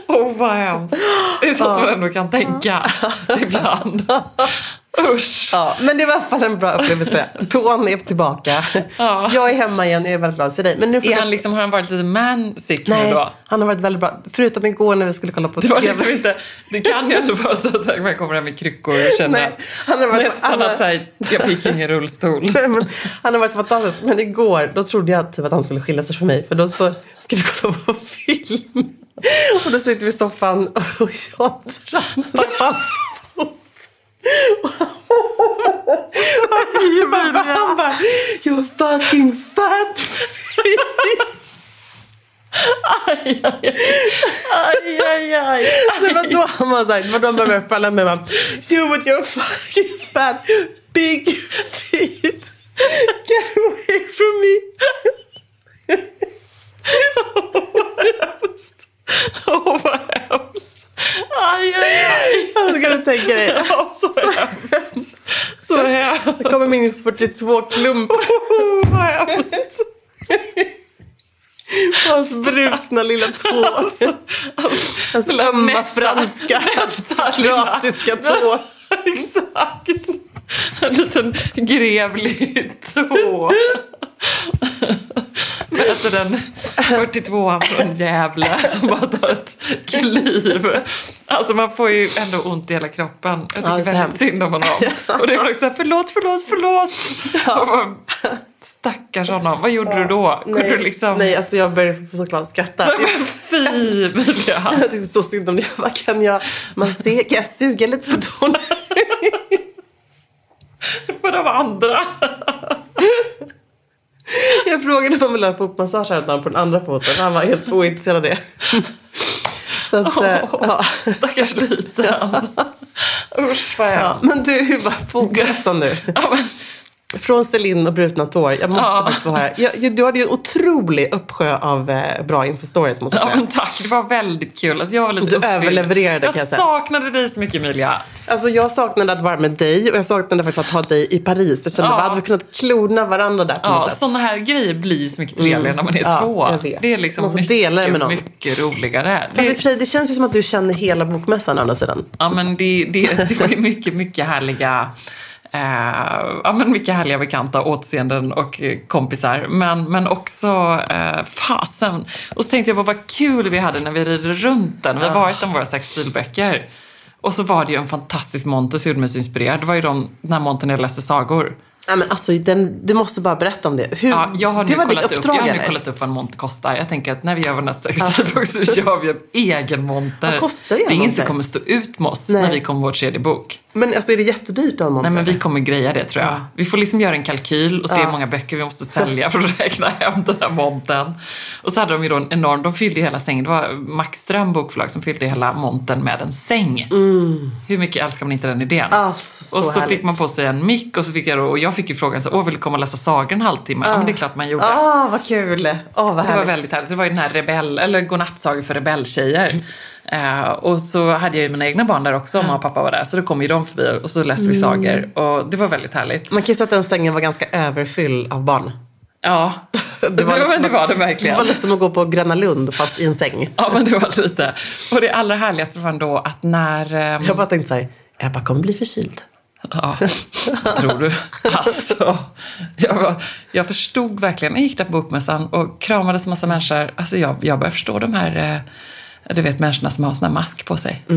Åh, vad hemskt. Det är sånt man ändå kan tänka ibland. Usch. Ja, men det var i alla fall en bra upplevelse. Tån är tillbaka. Ja. Jag är hemma igen, jag är väldigt glad att se dig. Men nu Är han liksom, har han varit lite man-sick nu då? han har varit väldigt bra. Förutom igår när vi skulle kolla på Det var TV. liksom inte, det kan ju inte vara så att man kommer hem med kryckor och känner Nej, att han har varit- nästan han har- att säga, jag fick ingen rullstol. Nej, men han har varit fantastisk. Men igår, då trodde jag typ att han skulle skilja sig från mig. För då så ska vi kolla på film. Och då sitter vi i soffan och jag trampar på hans han bara, han bara, you're fucking fat. Aj, aj, aj, aj, aj. Det var då han var såhär, det var då han började falla med mig. You with your fucking fat big feet. Get away from me. Åh, vad hemskt. Aj, aj, aj. Alltså kan du tänka dig. Ja, så hemskt. Så hemskt. Det kommer min 42 klump. Åh, vad hemskt. hans brutna lilla tå. Hans ömma nästa- franska nästa aristokratiska tå. Exakt. En liten grevlig tå. Möter den 42 från Gävle som bara tar ett kliv. Alltså man får ju ändå ont i hela kroppen. Jag tycker Ja, är så väldigt hemskt. synd om honom. Och det var också förlåt, förlåt, förlåt. Och bara, Stackars honom. Vad gjorde du då? Kunde Nej, du liksom... nej, alltså jag började såklart skratta. Nej, men fy Emilia. Jag tyckte så synd om det. Jag bara, kan jag massera? Kan jag suga lite på tårna? För de andra. Jag frågade om han ville ha fotmassage här på den andra foten. Han var helt ointresserad av det. Så att, eh, ja. Stackars liten. Usch vad ja. Men du, hur var bokmässan nu? Ja, men, Från Celine och brutna tår. Jag måste Ja. faktiskt få höra. Jag, jag, du hade ju en otrolig uppsjö av eh, bra Insta-stories måste jag ja, säga. men tack, det var väldigt kul. Alltså, jag var lite Du uppfylld. överlevererade, Jag kan jag säga. saknade dig så mycket Emilia. Alltså jag saknade att vara med dig och jag saknade faktiskt att ha dig i Paris. Jag kände Ja. att hade vi kunnat klona varandra där på något Ja, sätt. sådana här grejer blir ju så mycket trevligare när man är Mm. Ja, två. jag vet. Det är liksom Man får mycket, dela det med någon. mycket roligare. Fast och Det, det känns ju som att du känner hela bokmässan å andra sidan. ja, men det, det, det var ju mycket, mycket härliga Eh, ja, men mycket härliga bekanta, återseenden och eh, kompisar. Men, men också eh, fasen. Och så tänkte jag på vad kul vi hade när vi rider runt den. Vi har varit om våra sex stilböcker. Och så var det ju en fantastisk monter som gjorde mig så inspirerad. Det var ju de, den här montern jag läste sagor. Ja, men alltså, den, du måste bara berätta om det. Hur, Ja, jag har nu, kollat, upp, jag har nu kollat upp vad en monter kostar. Jag tänker att när vi gör vår nästa stilbok så kör vi en egen monter. Vad kostar det, Det är ingen som kommer stå ut med oss Nej. när vi kommer vår tredje bok. Men alltså är det jättedyrt monter? Nej men vi kommer greja det tror jag. Ja. Vi får liksom göra en kalkyl och se Ja. hur många böcker vi måste sälja för att räkna hem den här montern. Och så hade de ju då en enorm, de fyllde hela sängen. Det var Max Ström bokförlag som fyllde hela montern med en säng. Hur mycket älskar man inte den idén? Mm. Alltså, så och så härligt. fick man på sig en mick och så fick jag då, och jag fick ju frågan så åh vill du komma och läsa sagor en halvtimme? Ja men det är klart man gjorde. Ah, vad kul! Åh, vad Det härligt. var väldigt härligt. Det var ju den här rebell, eller godnattsagor för rebelltjejer. Eh, och så hade jag ju mina egna barn där också, mamma och pappa var där. Så då kom ju de förbi och så läste vi Mm. sagor. Och det var väldigt härligt. Man kan ju säga att den sängen var ganska överfylld av barn. Ja, det var, lite men som det var det Det verkligen. var lite som att gå på Gröna Lund fast i en säng. Ja, men det var lite. Och det allra härligaste var ändå att när... ehm, Jag bara tänkte så här, Ebba kommer bli förkyld. Ja, tror du? Alltså, jag, var, jag förstod verkligen. Jag gick där på bokmässan och kramades massa människor. Alltså jag, jag började förstå de här, eh, du vet människorna som har sån här mask på sig.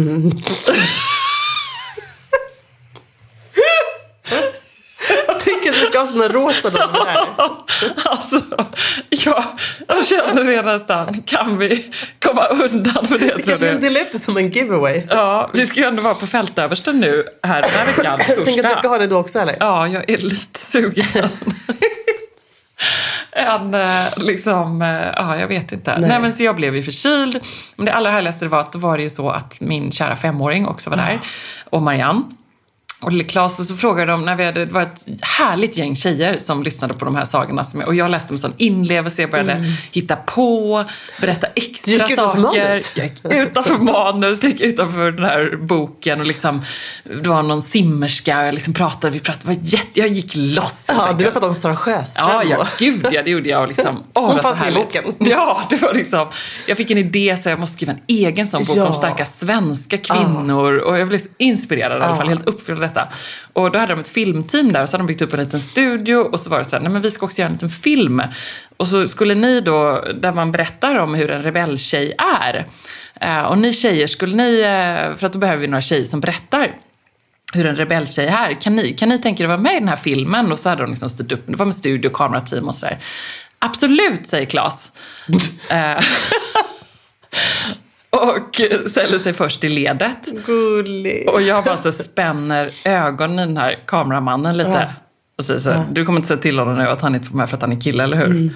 Tänk att vi ska ha såna rosa här. Alltså, jag, jag känner det nästan. Kan vi komma undan med det? Vi kanske vill dela det som en giveaway. Ja, vi ska ju ändå vara på fältöversten nu här den här veckan, Jag tänker att torsdag. ska ha det då också eller? Ja, jag är lite sugen. En, eh, liksom, eh, ja jag vet inte. Nej. men så jag blev ju förkyld. Men det allra härligaste var att då var det ju så att min kära femåring också var där. Och Marianne. Och lille Klas, och så frågade de, när vi hade, det var ett härligt gäng tjejer som lyssnade på de här sagorna. Som, jag- och jag läste med sån inlevelse, jag började hitta på, berätta extra gick saker. manus. Jag gick utanför manus, gick utanför den här boken och liksom, det var någon simmerska och jag liksom pratade, vi pratade, var jätte, jag gick loss. Ja, du pratat om Sara Sjöström. Ja, ja, gud ja, det gjorde jag. Och liksom, åh, Hon fanns i boken. Ja, det var liksom, jag fick en idé så jag måste skriva en egen sån bok Ja. om starka svenska kvinnor. Och jag blev inspirerad i alla fall, helt uppfylld detta. Och då hade de ett filmteam där och så hade de byggt upp en liten studio och så var det så här, nej men vi ska också göra en liten film. Och så skulle ni då, där man berättar om hur en rebelltjej är. Eh, och ni tjejer, skulle ni, eh, för att då behöver vi några tjejer som berättar hur en rebelltjej är. Kan ni, kan ni tänka er att vara med i den här filmen? Och så hade de liksom styrt upp, det var med studio, kamerateam och sådär. Absolut, säger Claes. Och ställer sig först i ledet. Gullig. Och jag bara så spänner ögonen i den här kameramannen lite. Och säger så här, du kommer inte säga till honom nu att han inte får med för att han är kille, eller hur?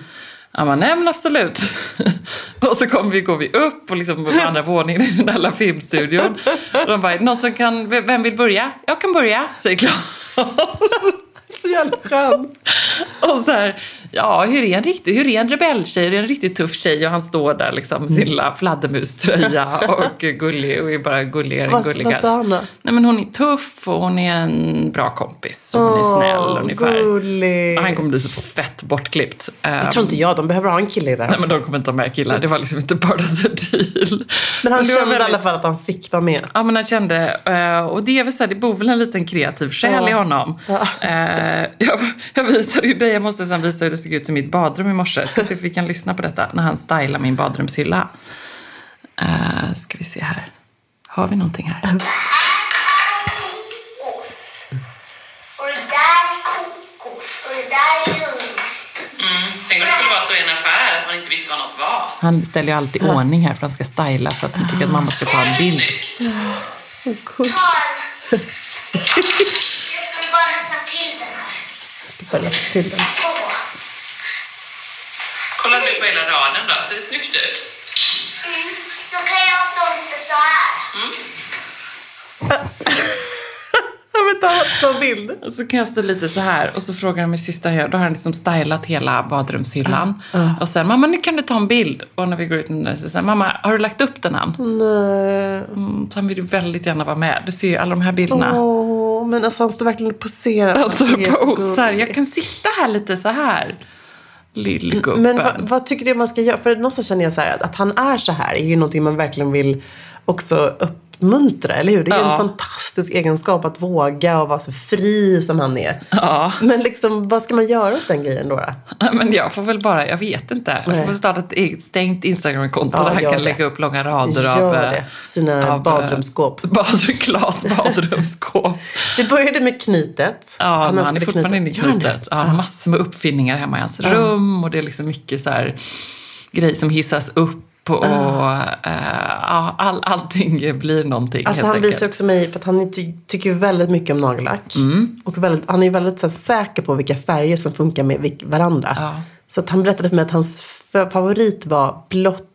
Han bara, nej men absolut. och så kommer vi, går vi upp och liksom på andra våningen i den där filmstudion. Och de bara, någon som kan, vem vill börja? Jag kan börja, säger Claes. Så jävla skön. Och så här, ja, hur är en riktig, hur är en rebelltjej? Hur är en riktigt tuff tjej? Och han står där liksom med sin lilla fladdermuströja och gullig och är bara gulligare än Vad, vad gulligast. sa han då? Nej men hon är tuff och hon är en bra kompis och hon är snäll ungefär. Gullig. Och han kommer bli så fett bortklippt. Det tror inte jag. De behöver ha en kille i det här Nej men också. de kommer inte ha med killar. Det var liksom inte part of the deal. Men han var kände i alla fall att han fick vara med. Ja men han kände, eh, och det är väl så här, det bor väl en liten kreativ själ Ja. i honom. Eh, Jag, jag visade ju dig, jag måste sen visa hur det såg ut i mitt badrum i morse. Ska se om vi kan lyssna på detta när han stylar min badrumshylla. Uh, ska vi se här. Har vi någonting här? kokos. Och det där är kokos. Och det där är ljung. Tänk om det skulle vara så i en affär att man inte visste vad något var. Han ställer ju alltid ordning här för att han ska styla för att han tycker att mamma ska ta en bild. Karl. Jag skulle bara rätta till den Börja till den. Kolla nu på hela raden då, ser det snyggt ut? Mm. Då kan jag stå lite så här. Jag vill ta en bild. Och så kan jag stå lite så här och så frågar han min sista gör. Då har han liksom stylat hela badrumshyllan. Och sen, mamma nu kan du ta en bild. Och när vi går ut nu så säger mamma har du lagt upp den än? Nej. Mm, så han vill ju väldigt gärna vara med. Du ser ju alla de här bilderna. Åh, men alltså han står verkligen och poserar. Och posar. Jag kan sitta här lite så här. Lillgubben. Men vad, vad tycker du man ska göra? För någonstans känner jag så här att, att han är så här är ju någonting man verkligen vill också upp, uppmuntra, eller hur? Det är Ja. en fantastisk egenskap att våga och vara så fri som han är. Ja. Men liksom, vad ska man göra åt den grejen då? då? Men jag får väl bara, jag vet inte. Jag Nej. får starta ett eget stängt Instagramkonto Ja, där han kan det. lägga upp långa rader av... Gör eh, det. Sina av, eh, badrumsskåp. Badrum, glas badrumsskåp. Det började med knytet. Ja, men han är fortfarande inne i Gör han det? knutet. Ja, massor med uppfinningar hemma i hans rum och det är liksom mycket så här grejer som hissas upp och eh, ja, all, allting blir någonting Alltså han enkelt. visar också mig, för att han ty- tycker väldigt mycket om nagellack. Mm. Och väldigt, han är väldigt här, säker på vilka färger som funkar med varandra. Ja. Så att han berättade för mig att hans favorit var blått,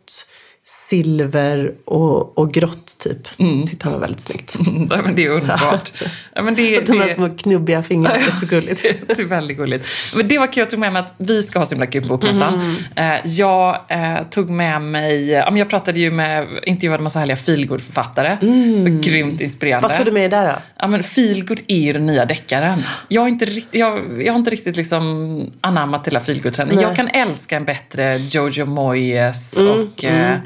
silver och, och grått typ. Mm. Tyckte han var väldigt snyggt. Nej, men det är underbart. Ja, men det, De här det, små knubbiga fingrarna, det är så gulligt. det är väldigt gulligt. Men det var kul, jag tog med mig att vi ska ha så himla kul på Bokmässan. Mm. Eh, jag eh, tog med mig, ja, jag pratade ju med, intervjuade en massa härliga feelgood-författare. Mm. Grymt inspirerande. Vad tog du med dig där då? Ja men feelgood är ju den nya deckaren. Jag har inte riktigt, jag, jag har inte riktigt liksom anammat hela feelgood-trenden. Jag kan älska en bättre Jojo Moyes Mm, och eh, eh,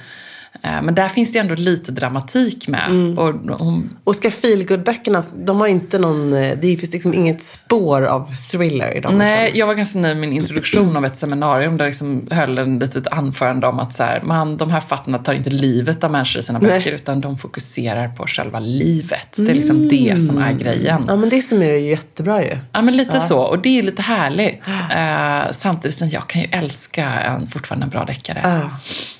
men där finns det ändå lite dramatik med. Mm. Och hon, Och ska feelgood-böckerna, de har inte någon, eh, det finns liksom inget spår av thriller i dem. nej, utan- jag var ganska nöjd med min introduktion av ett seminarium där jag liksom höll en litet anförande om att så här, man, de här författarna tar inte livet av människor i sina Nej. böcker utan de fokuserar på själva livet. Det är liksom det som är grejen. Ja men det summerar ju jättebra ju. Ja, men lite så. Och det är lite härligt. Eh, samtidigt som jag kan ju älska en fortfarande en bra deckare. Ja.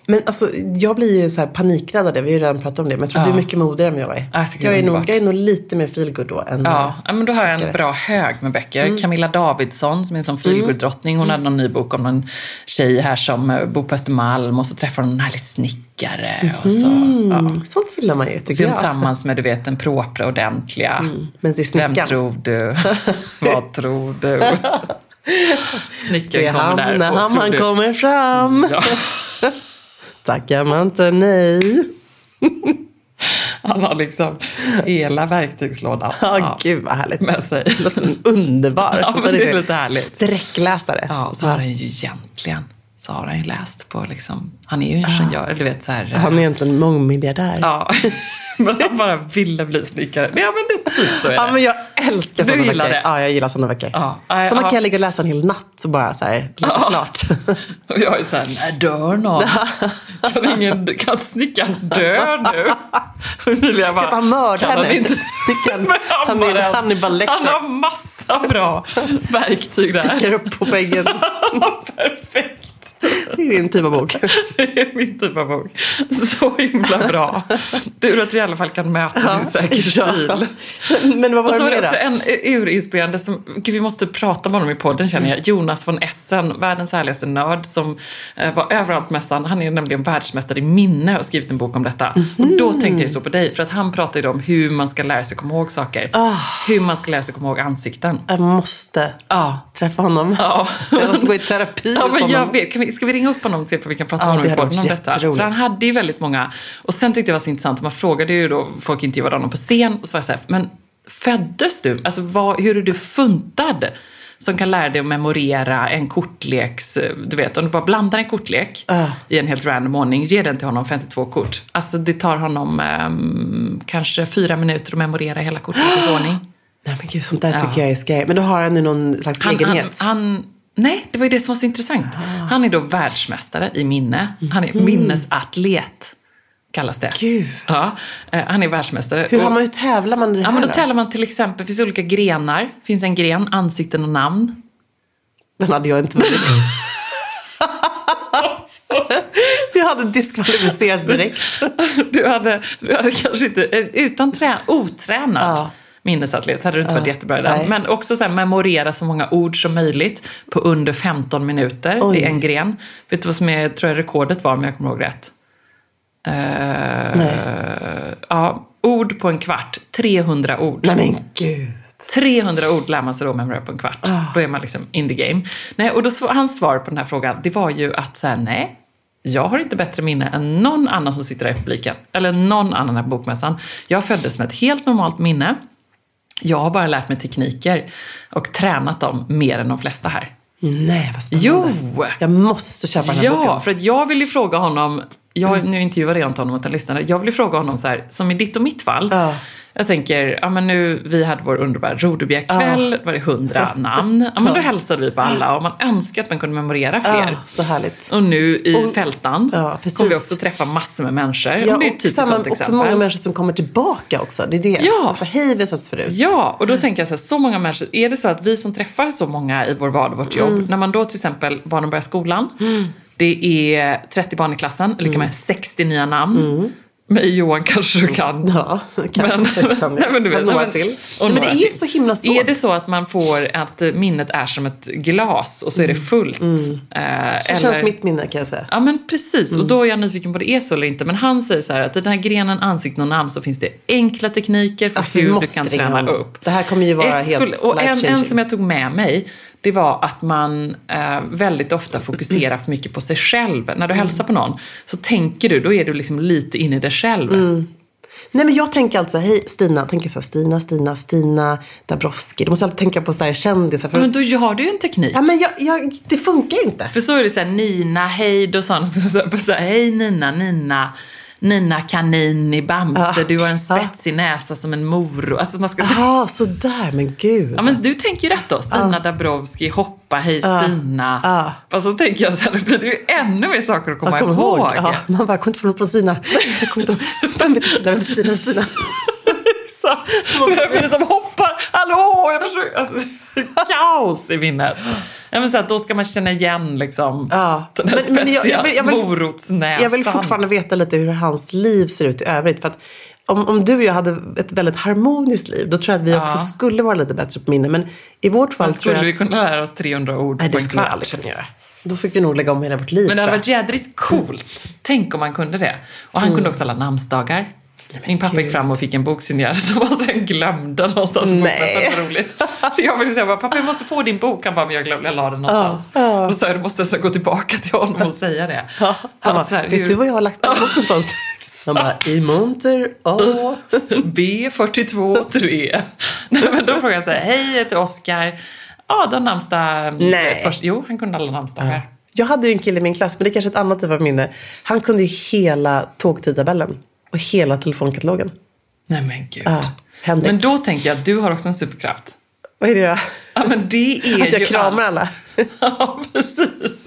Men alltså, jag blir ju så här panikrädd av det. Vi har ju redan pratat om det. Men jag tror Ja. du är mycket modigare än jag är. Ja, jag jag, det är är nog, jag är nog lite mer feelgood då än Ja, ja, men då har jag en bra hög med böcker. Mm. Camilla Davidsson som är en sån feelgood-drottning. Hon hade någon ny bok om någon tjej här som eh, bor på Östermalm och så träffar hon en härlig snickare. Och så, ja. Mm, Sånt gillar man ju, är tycker jag. tillsammans med du vet, den propra ordentliga. Men det är Vem snickaren. tror du? Vad tror du? Det Snickaren är kommer han där. när och han, tror han du- kommer fram. Ja. Tackar man inte nej. Han har liksom hela verktygslådan Ja, gud vad härligt. med sig. Låter Underbar. Ja, Och så men det är lite lite härligt. Sträckläsare. Ja, och så har han ju egentligen så har han ju läst på liksom, han är ju ingenjör, eller du vet så här. eh, Han är egentligen mångmiljardär. Ja, men han bara ville bli snickare. Ja, men det är typ så är det. Ja, men jag älskar sådana böcker. det? Ja, jag gillar sådana böcker. Ja. Sådana ja. kan jag ligga och läsa en hel natt så bara så här, läsa Ja. klart. Och jag är så här, när dör någon? Kan, ingen, kan snickaren dö nu? Och Emilia bara, Kan han mörda kan han henne? inte? Snickaren, han är Hannibal Lecter. Han har massa bra verktyg där. Spikar upp på väggen. Perfekt. Det är din typ av bok. Det är min typ av bok. Så himla bra. Tur att vi i alla fall kan mötas i säker stil. Men vad var Och så var det också en urinspirerande som, gud vi måste prata med honom i podden känner jag, Jonas von Essen, världens härligaste nörd som eh, var överallt mässan. Han är nämligen världsmästare i minne och skrivit en bok om detta. Och då tänkte jag så på dig, för att han pratar ju om hur man ska lära sig komma ihåg saker. Hur man ska lära sig komma ihåg ansikten. Jag måste Ja. Träffa honom. Ja. Jag måste gå i terapi Ja, men jag vet. Kan vi, ska vi ringa upp honom och se om vi kan prata Ja, med honom i podden om detta? För han hade ju väldigt många. Och sen tyckte jag det var så intressant, man frågade ju då, folk intervjuade honom på scen och så var jag så här, men föddes du? Alltså vad, hur är du funtad? Som kan lära dig att memorera en kortleks, du vet om du bara blandar en kortlek Ah. i en helt random ordning, ge den till honom 52 kort. Alltså det tar honom ehm, kanske fyra minuter att memorera hela kortlekens ordning. Nej men gud, sånt där Ja. tycker jag är scary. Men då har han ju någon slags Han, han, egenhet. han, nej, det var ju det som var så intressant. Han är då världsmästare i minne. Han är minnesatlet, kallas det. Gud. Ja, eh, han är världsmästare. Hur, Och- man, hur tävlar man i det här Ja, men då då? tävlar man till exempel, det finns olika grenar. Det finns en gren, ansikten och namn. Den hade jag inte vunnit. jag hade diskvalificerats direkt. Du hade, du hade kanske inte, eh, utan trä, otränad Ja. Minnesatlet hade du inte varit jättebra i den. nej. Men också så här, memorera så många ord som möjligt på under 15 minuter Oj. i en gren. Vet du vad som är, tror jag rekordet var om jag kommer ihåg rätt? Eh, ja, ord på en kvart, 300 ord. Nej men gud. 300 ord lär man sig då memorera på en kvart. Då är man liksom in the game. Nej, och då, hans svar på den här frågan, det var ju att säga nej, jag har inte bättre minne än någon annan som sitter där i publiken. Eller någon annan här på bokmässan. Jag föddes med ett helt normalt minne. Jag har bara lärt mig tekniker och tränat dem mer än de flesta här. Nej vad spännande. Jo! Jag måste köpa den här Ja, boken. för att jag vill ju fråga honom jag, nu intervjuade jag inte honom utan lyssnade. Jag vill ju fråga honom så här, som i ditt och mitt fall. Ja. Jag tänker, ja men nu, vi hade vår underbara Rodebjergkväll, var det hundra namn. Ja men då hälsade vi på alla och man önskar att man kunde memorera fler. Ja, så härligt. Och nu i Och- Fältan Ja, precis. kommer vi också träffa massor med människor. Ja, det är och, typiskt samma, sånt också exempel. många människor som kommer tillbaka också. Det är det. Ja. Alltså, hej, vi har setts förut. Ja, och då tänker jag så här, så många människor, är det så att vi som träffar så många i vår vardag och vårt jobb, Mm. när man då till exempel, barnen börjar skolan, det är 30 barn i klassen, lika med 60 nya namn. Mig Johan kanske du kan. Mm. Ja, kan, Men- kan, Nej, men du vet, några till. Nej, men det är ju så himla svårt. Är det så att man får att eh, minnet är som ett glas och så är det fullt? Eh, Mm. så känns mitt minne kan jag säga. Ja men precis, Mm. och då är jag nyfiken på det är så eller inte. Men han säger så här att i den här grenen ansikten och namn så finns det enkla tekniker för Alltså, hur du kan träna honom. upp. Det här kommer ju vara Ett helt skulle, Och en, en som jag tog med mig, det var att man eh, väldigt ofta fokuserar för mycket på sig själv. När du hälsar på någon så tänker du, då är du liksom lite inne i dig själv. Mm. Nej men jag tänker alltså, hej Stina, tänker så här, Stina, Stina, Stina Dabrowski. Du måste alltid tänka på så här kändisar. För... Men då har du ju en teknik. Ja men jag, jag, det funkar inte. För så är det så här, Nina, hej, då sa han så här, så här, hej Nina, Nina, Nina kanin i Bamse, Ja. du har en spetsig näsa som en morot. Alltså man ska Jaha, sådär, men gud. Ja men du tänker ju rätt då. Stina Dabrowski, hoppa, hej Stina. Ja. Fast så tänker jag så här, då blir det ju ännu mer saker att komma ihåg. ihåg. Ja, man bara, jag kommer inte få något från Stina. Jag kommer inte ihåg. Vem är Stina, vem är Stina, vem är Stina? Vem är det som hoppar? Hallå, jag försöker. Alltså, kaos i minnet. Ja, men så att då ska man känna igen liksom, Ja. den här Men- men jag- spetsiga jag vill- jag vill- morotsnäsan. Jag vill fortfarande veta lite hur hans liv ser ut i övrigt. För att om, om du och jag hade ett väldigt harmoniskt liv, då tror jag att vi Ja. också skulle vara lite bättre på minne. Men i vårt fall Men tror skulle jag vi att... kunna lära oss 300 ord Nej, på det en skulle jag kvart? aldrig kunna göra. Då fick vi nog lägga om hela vårt liv. Men det hade varit jädrigt coolt. Tänk om man kunde det. Och han kunde också alla namnsdagar. Min pappa gick fram och fick en bok signerad som han sen glömde någonstans på Nej. var roligt. Jag ville säga pappa jag måste få din bok. Han bara, men jag glömde, jag la den någonstans. Ja. Då sa jag, du måste nästan gå tillbaka till honom och säga det. Ja, han bara, så här, vet hur- du var jag har lagt den någonstans? Han bara, i monter A. B423. Nej, men då frågade jag så här, hej jag heter Oskar. Ja, du har namnsdag. Nej. Först, jo, han kunde alla namnsdagar. Jag hade ju en kille i min klass, men det är kanske ett annat typ av minne. Han kunde ju hela tågtidtabellen och hela telefonkatalogen. Nej men gud. Ja, Henrik. men då tänker jag att du har också en superkraft. Vad är det då? Ja, men det är Att jag ju kramar alla. Ja, precis.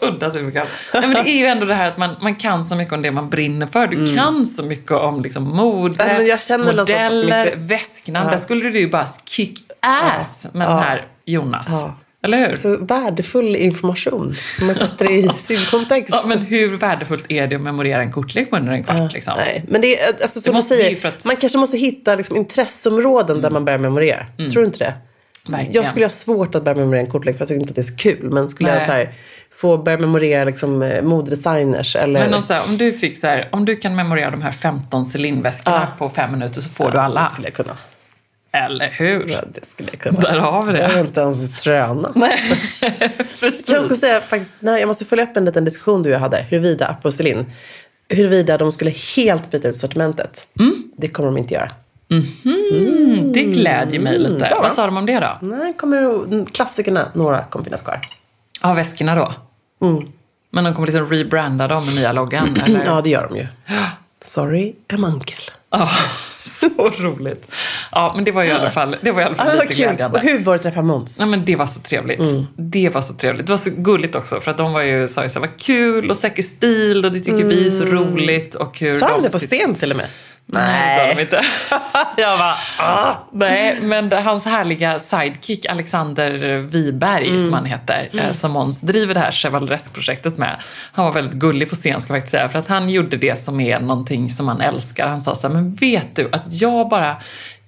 Udda superkraft. Nej, men det är ju ändå det här att man, man kan så mycket om det man brinner för. Du kan så mycket om liksom, mode, någonstans att modeller, mitt- väsknamn. Där skulle du ju bara kick ass med den här Jonas. Ja. Eller hur? Så värdefull information. Om man sätter det i sin kontext. Ja, men hur värdefullt är det att memorera en kortlek under en kvart? Liksom? Nej, men det är, alltså, som du säger, att- man kanske måste hitta liksom, intresseområden där man börjar memorera. Tror du inte det? Verkligen. Jag skulle ha svårt att börja memorera en kortlek för jag tycker inte att det är så kul. Men skulle jag Nej. så här, få börja memorera liksom, eh, modedesigners eller... Men här, om du fick så här, om du kan memorera de här 15 Celine-väskorna Ja. på fem minuter så får du alla. Det skulle jag kunna. Eller hur? Ja, det skulle jag kunna. Där har vi det. Jag har inte ens tränat. Nej, precis. Jag, kan säga, faktiskt, nej, jag måste följa upp en liten diskussion du och jag hade. Huruvida Apple Celine, huruvida de skulle helt byta ut sortimentet. Det kommer de inte göra. Mm, det glädjer mig lite. bra. Vad sa de om det då? Nej, kommer, klassikerna, några kommer finnas kvar. Ja, väskorna då? Men de kommer liksom rebranda dem med nya loggan? Eller? Mm. Ja, det gör de ju. Sorry, I'm uncle. Ja, så roligt. Ja, men det var i alla fall, det var i alla Ja, fall vad lite kul. glädjande. Och hur var det att träffa Måns? Ja, men det var så trevligt. Det var så trevligt. Det var så gulligt också för att de var ju, sa ju så här, vad kul och säker stil och det tycker vi är så roligt. Och hur Sa de det på sitter- scen till och med? Nej, de inte. jag bara, ah. Nej, men hans härliga sidekick Alexander Wiberg, Mm. som han heter, eh, som Måns driver det här Chevaleresque-projektet med. Han var väldigt gullig på scen, ska jag faktiskt säga, för att han gjorde det som är någonting som man älskar. Han sa så här, men vet du att jag bara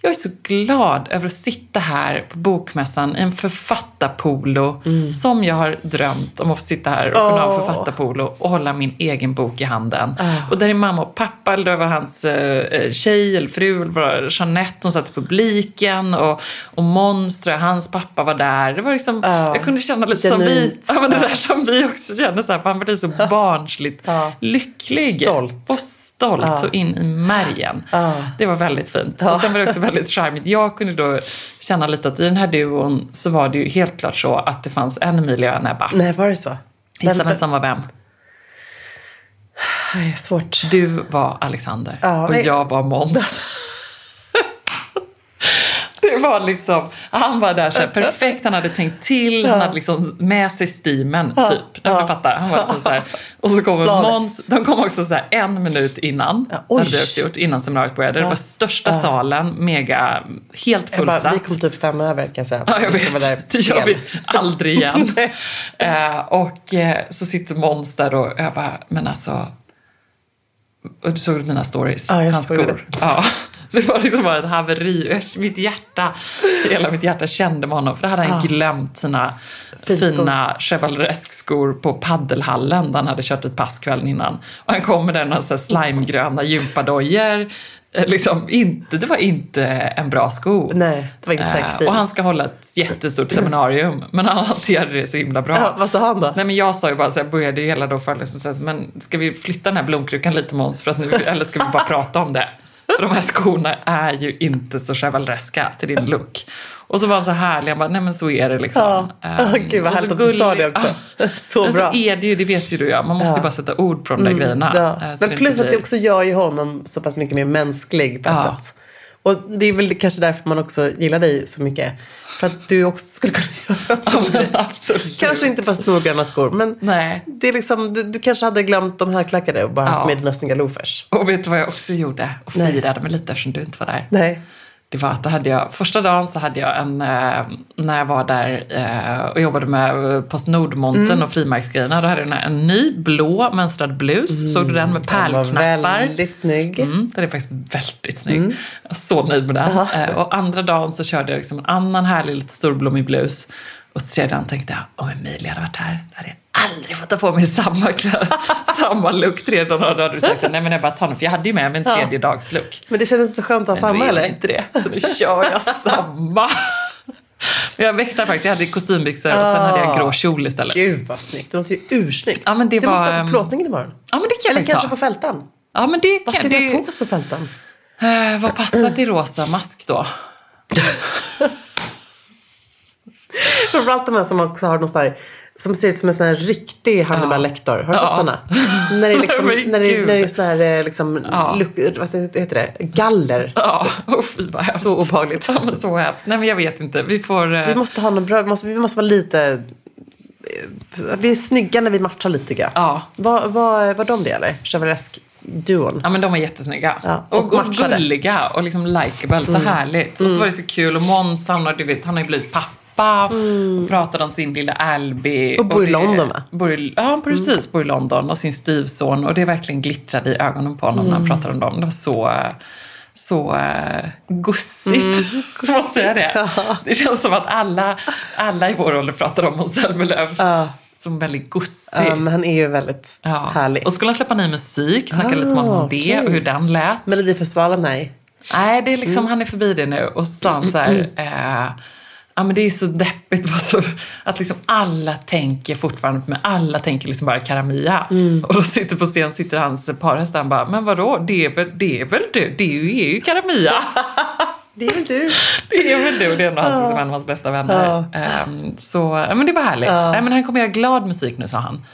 jag är så glad över att sitta här på bokmässan i en författarpolo som jag har drömt om att få sitta här och kunna ha en Åh. författarpolo och hålla min egen bok i handen. Och där är mamma och pappa, eller det var hans eh, tjej eller fru, eller var, Jeanette, hon satt i publiken och, och jag, hans pappa var där. Det var liksom, Ja. jag kunde känna lite som vi, ja, men det där som vi också känner, så här, han blev så barnsligt lycklig. Stolt. Och stolt Ja. så in i märgen. Ja. Det var väldigt fint. Ja. Och sen var det också väldigt charmigt. Jag kunde då känna lite att i den här duon så var det ju helt klart så att det fanns en Emilia och en Ebba. Nej, var det så? Gissa vem som var vem? Nej, svårt. Du var Alexander och jag var Måns. Det var liksom, han var där så här, perfekt, han hade tänkt till, han hade liksom med sig steamen typ. Ja. Du fattar, han var liksom så här. Och så kommer Flawless. Måns, de kom också så här en minut innan, Ja, hade vi också gjort, innan seminariet började. Det var största salen, mega, helt Jag bara, fullsatt. vi kom typ fem över kan jag säga. Ja, jag vet. där Det gör vi aldrig igen. eh, och eh, så sitter Måns där och jag bara, men alltså. Och du såg mina stories? Ja, jag Hans såg skor. Ja. Det var liksom bara ett haveri. Jag- Mitt hjärta, hela mitt hjärta kände med honom. För då hade han glömt sina Finskor. fina chevaleresque-skor på paddelhallen där han hade kört ett pass kvällen innan. Och han kom med där här slimegröna gympadojor. Eh, Liksom inte, det var inte en bra sko. Nej, det var inte Eh, sexstil. Och han ska hålla ett jättestort seminarium. Men han hanterade det så himla bra. Ja, vad sa han då? Nej men jag sa ju bara så här, började ju hela då föreläsningsprocessen, men ska vi flytta den här blomkrukan lite Måns för att nu, eller ska vi bara prata om det? För de här skorna är ju inte så chevalereska till din look. Och så var han så härlig, han bara, nej men så är det liksom. Ja. Ehm, Gud, vad härligt att du sa det också. Så men bra. så är det ju, det vet ju du ja. Man måste ju Ja. bara sätta ord på de där grejerna. Ja. eh, så Men plus inte att det blir- också gör ju honom så pass mycket mer mänsklig på ett sätt. Och det är väl kanske därför man också gillar dig så mycket. För att du också skulle kunna göra Ja, så. absolut. Kanske inte bara snorgröna skor, men Nej. det är liksom, du, du kanske hade glömt de högklackade och bara Ja. med dina snygga loafers. Och vet du vad jag också gjorde? Och Nej. firade mig lite eftersom du inte var där. Nej. Det var att då hade jag, första dagen så hade jag en, eh, när jag var där eh, och jobbade med eh, Postnordmontern Mm. och frimärksgrejerna, då hade jag en, en ny blå mönstrad blus. Såg du den med Den Mm. var pärlknappar? väldigt snygg. Mm, den är faktiskt väldigt snygg. Mm. Jag är så nöjd med den. Eh, och andra dagen så körde jag liksom en annan härlig lite storblommig blus. Och så tredje dagen tänkte jag, om Emilia hade varit här, då hade jag aldrig fått ta på mig samma, kläder, samma look dagen. Och då hade du sagt, nej men jag bara tar den, för jag hade ju med mig en tredje dags look. Men det kändes så skönt att ha samma eller? inte det, så nu kör jag samma. Men jag växlade faktiskt, jag hade kostymbyxor och sen hade jag grå kjol istället. Gud vad snyggt. Det låter ju ursnyggt. Ja, men det det var, måste vara ehm, på plåtningen imorgon. Ja men det kan Eller kanske ha. på fältan. Ja men det Vad ska vi det, ha på oss på fältan? Eh, vad passar till rosa mask då? Framförallt de här som också har någon sån här, som ser ut som en sån här riktig Hannibal. Lecter. Har du sett såna? När det är liksom, när det, när det är sån här eh, liksom, luck, vad heter det? Galler. Ja, oh, fy vad hemskt. Så obehagligt. Ja, så hemskt. Nej men jag vet inte. Vi får... eh, Vi måste ha något bra, vi måste, vi måste vara lite, eh, vi är snygga när vi matchar lite tycker jag. Ja. Vad de det eller? Chevaleresque-duon. Ja men de är jättesnygga. Ja, och, och och. Mm. gulliga och liksom likeable. Så härligt. Och så var det så kul. Och Måns han har ju blivit pappa. Och pratade om sin lilla Albie. Mm. Och bor i London, va? Mm. Bor ja precis, bor i London. Och sin styvson. Och det verkligen glittrade i ögonen på honom när Mm. han pratade om dem. Det var så... Så uh, gossigt. Mm, man säga det? Det känns som att alla, alla i vår ålder pratar om Måns Zelmerlöw. Ja. Som väldigt gossig. Ja, men han är ju väldigt Ja. härlig. Och skulle han släppa ny musik, snacka Ah, lite om okej. det och hur den lät. Melodifestivalen, nej. Nej, det är liksom, Mm. han är förbi det nu. Och så sa han så här, eh, ja men det är så deppigt så, att liksom alla tänker fortfarande på mig, alla tänker liksom bara Karamia. Mm. Och då sitter på scen sitter hans parhäst och bara, men vadå, det är väl, det är väl du, det är ju, är ju Karamia. Det är väl du. Det är väl du, det är nog han som är en av hans bästa vänner. Ehm, så, ja, men det var härligt. Nej, men han kommer göra glad musik nu, sa han.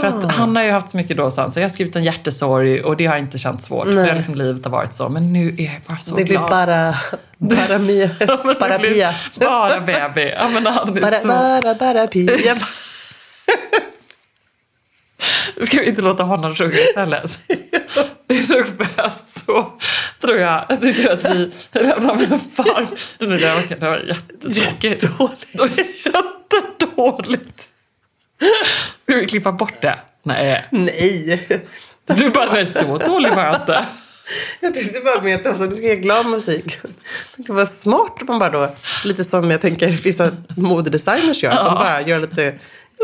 För att han har ju haft så mycket då, sa han. Så jag har skrivit en hjärtesorg och det har inte känts svårt. För liksom livet har varit så. Men nu är jag bara så Det blir glad. bara, bara Mia, Ja, det bara blir Pia. Bara baby. Ja, men han är Bara, så... bara, bara Pia. Ska vi inte låta honom sjunga istället? Det är nog bäst så, tror jag. Jag tycker att vi lämnar med en varm... Nu det var, det var jättetråkigt. Jättedåligt. Jättedåligt. Ska vi klippa bort det? Nej. Nej. Du bara, nej så dålig var jag inte. Jag tyckte bara med att det var så, du ska göra glad musik. Det var smart om man bara då, lite som jag tänker vissa modedesigners gör, att de bara gör lite,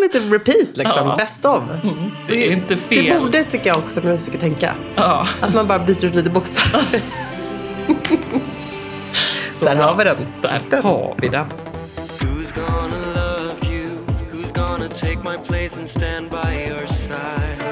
lite repeat liksom, Ja. best of. Det är inte Det fel. borde tycker jag också när man försöker tänka. Ja. Att man bara byter ut lite bokstäver. Så Där har vi den. Där har vi den. Who's gonna love you? Who's gonna take my place and stand by your side?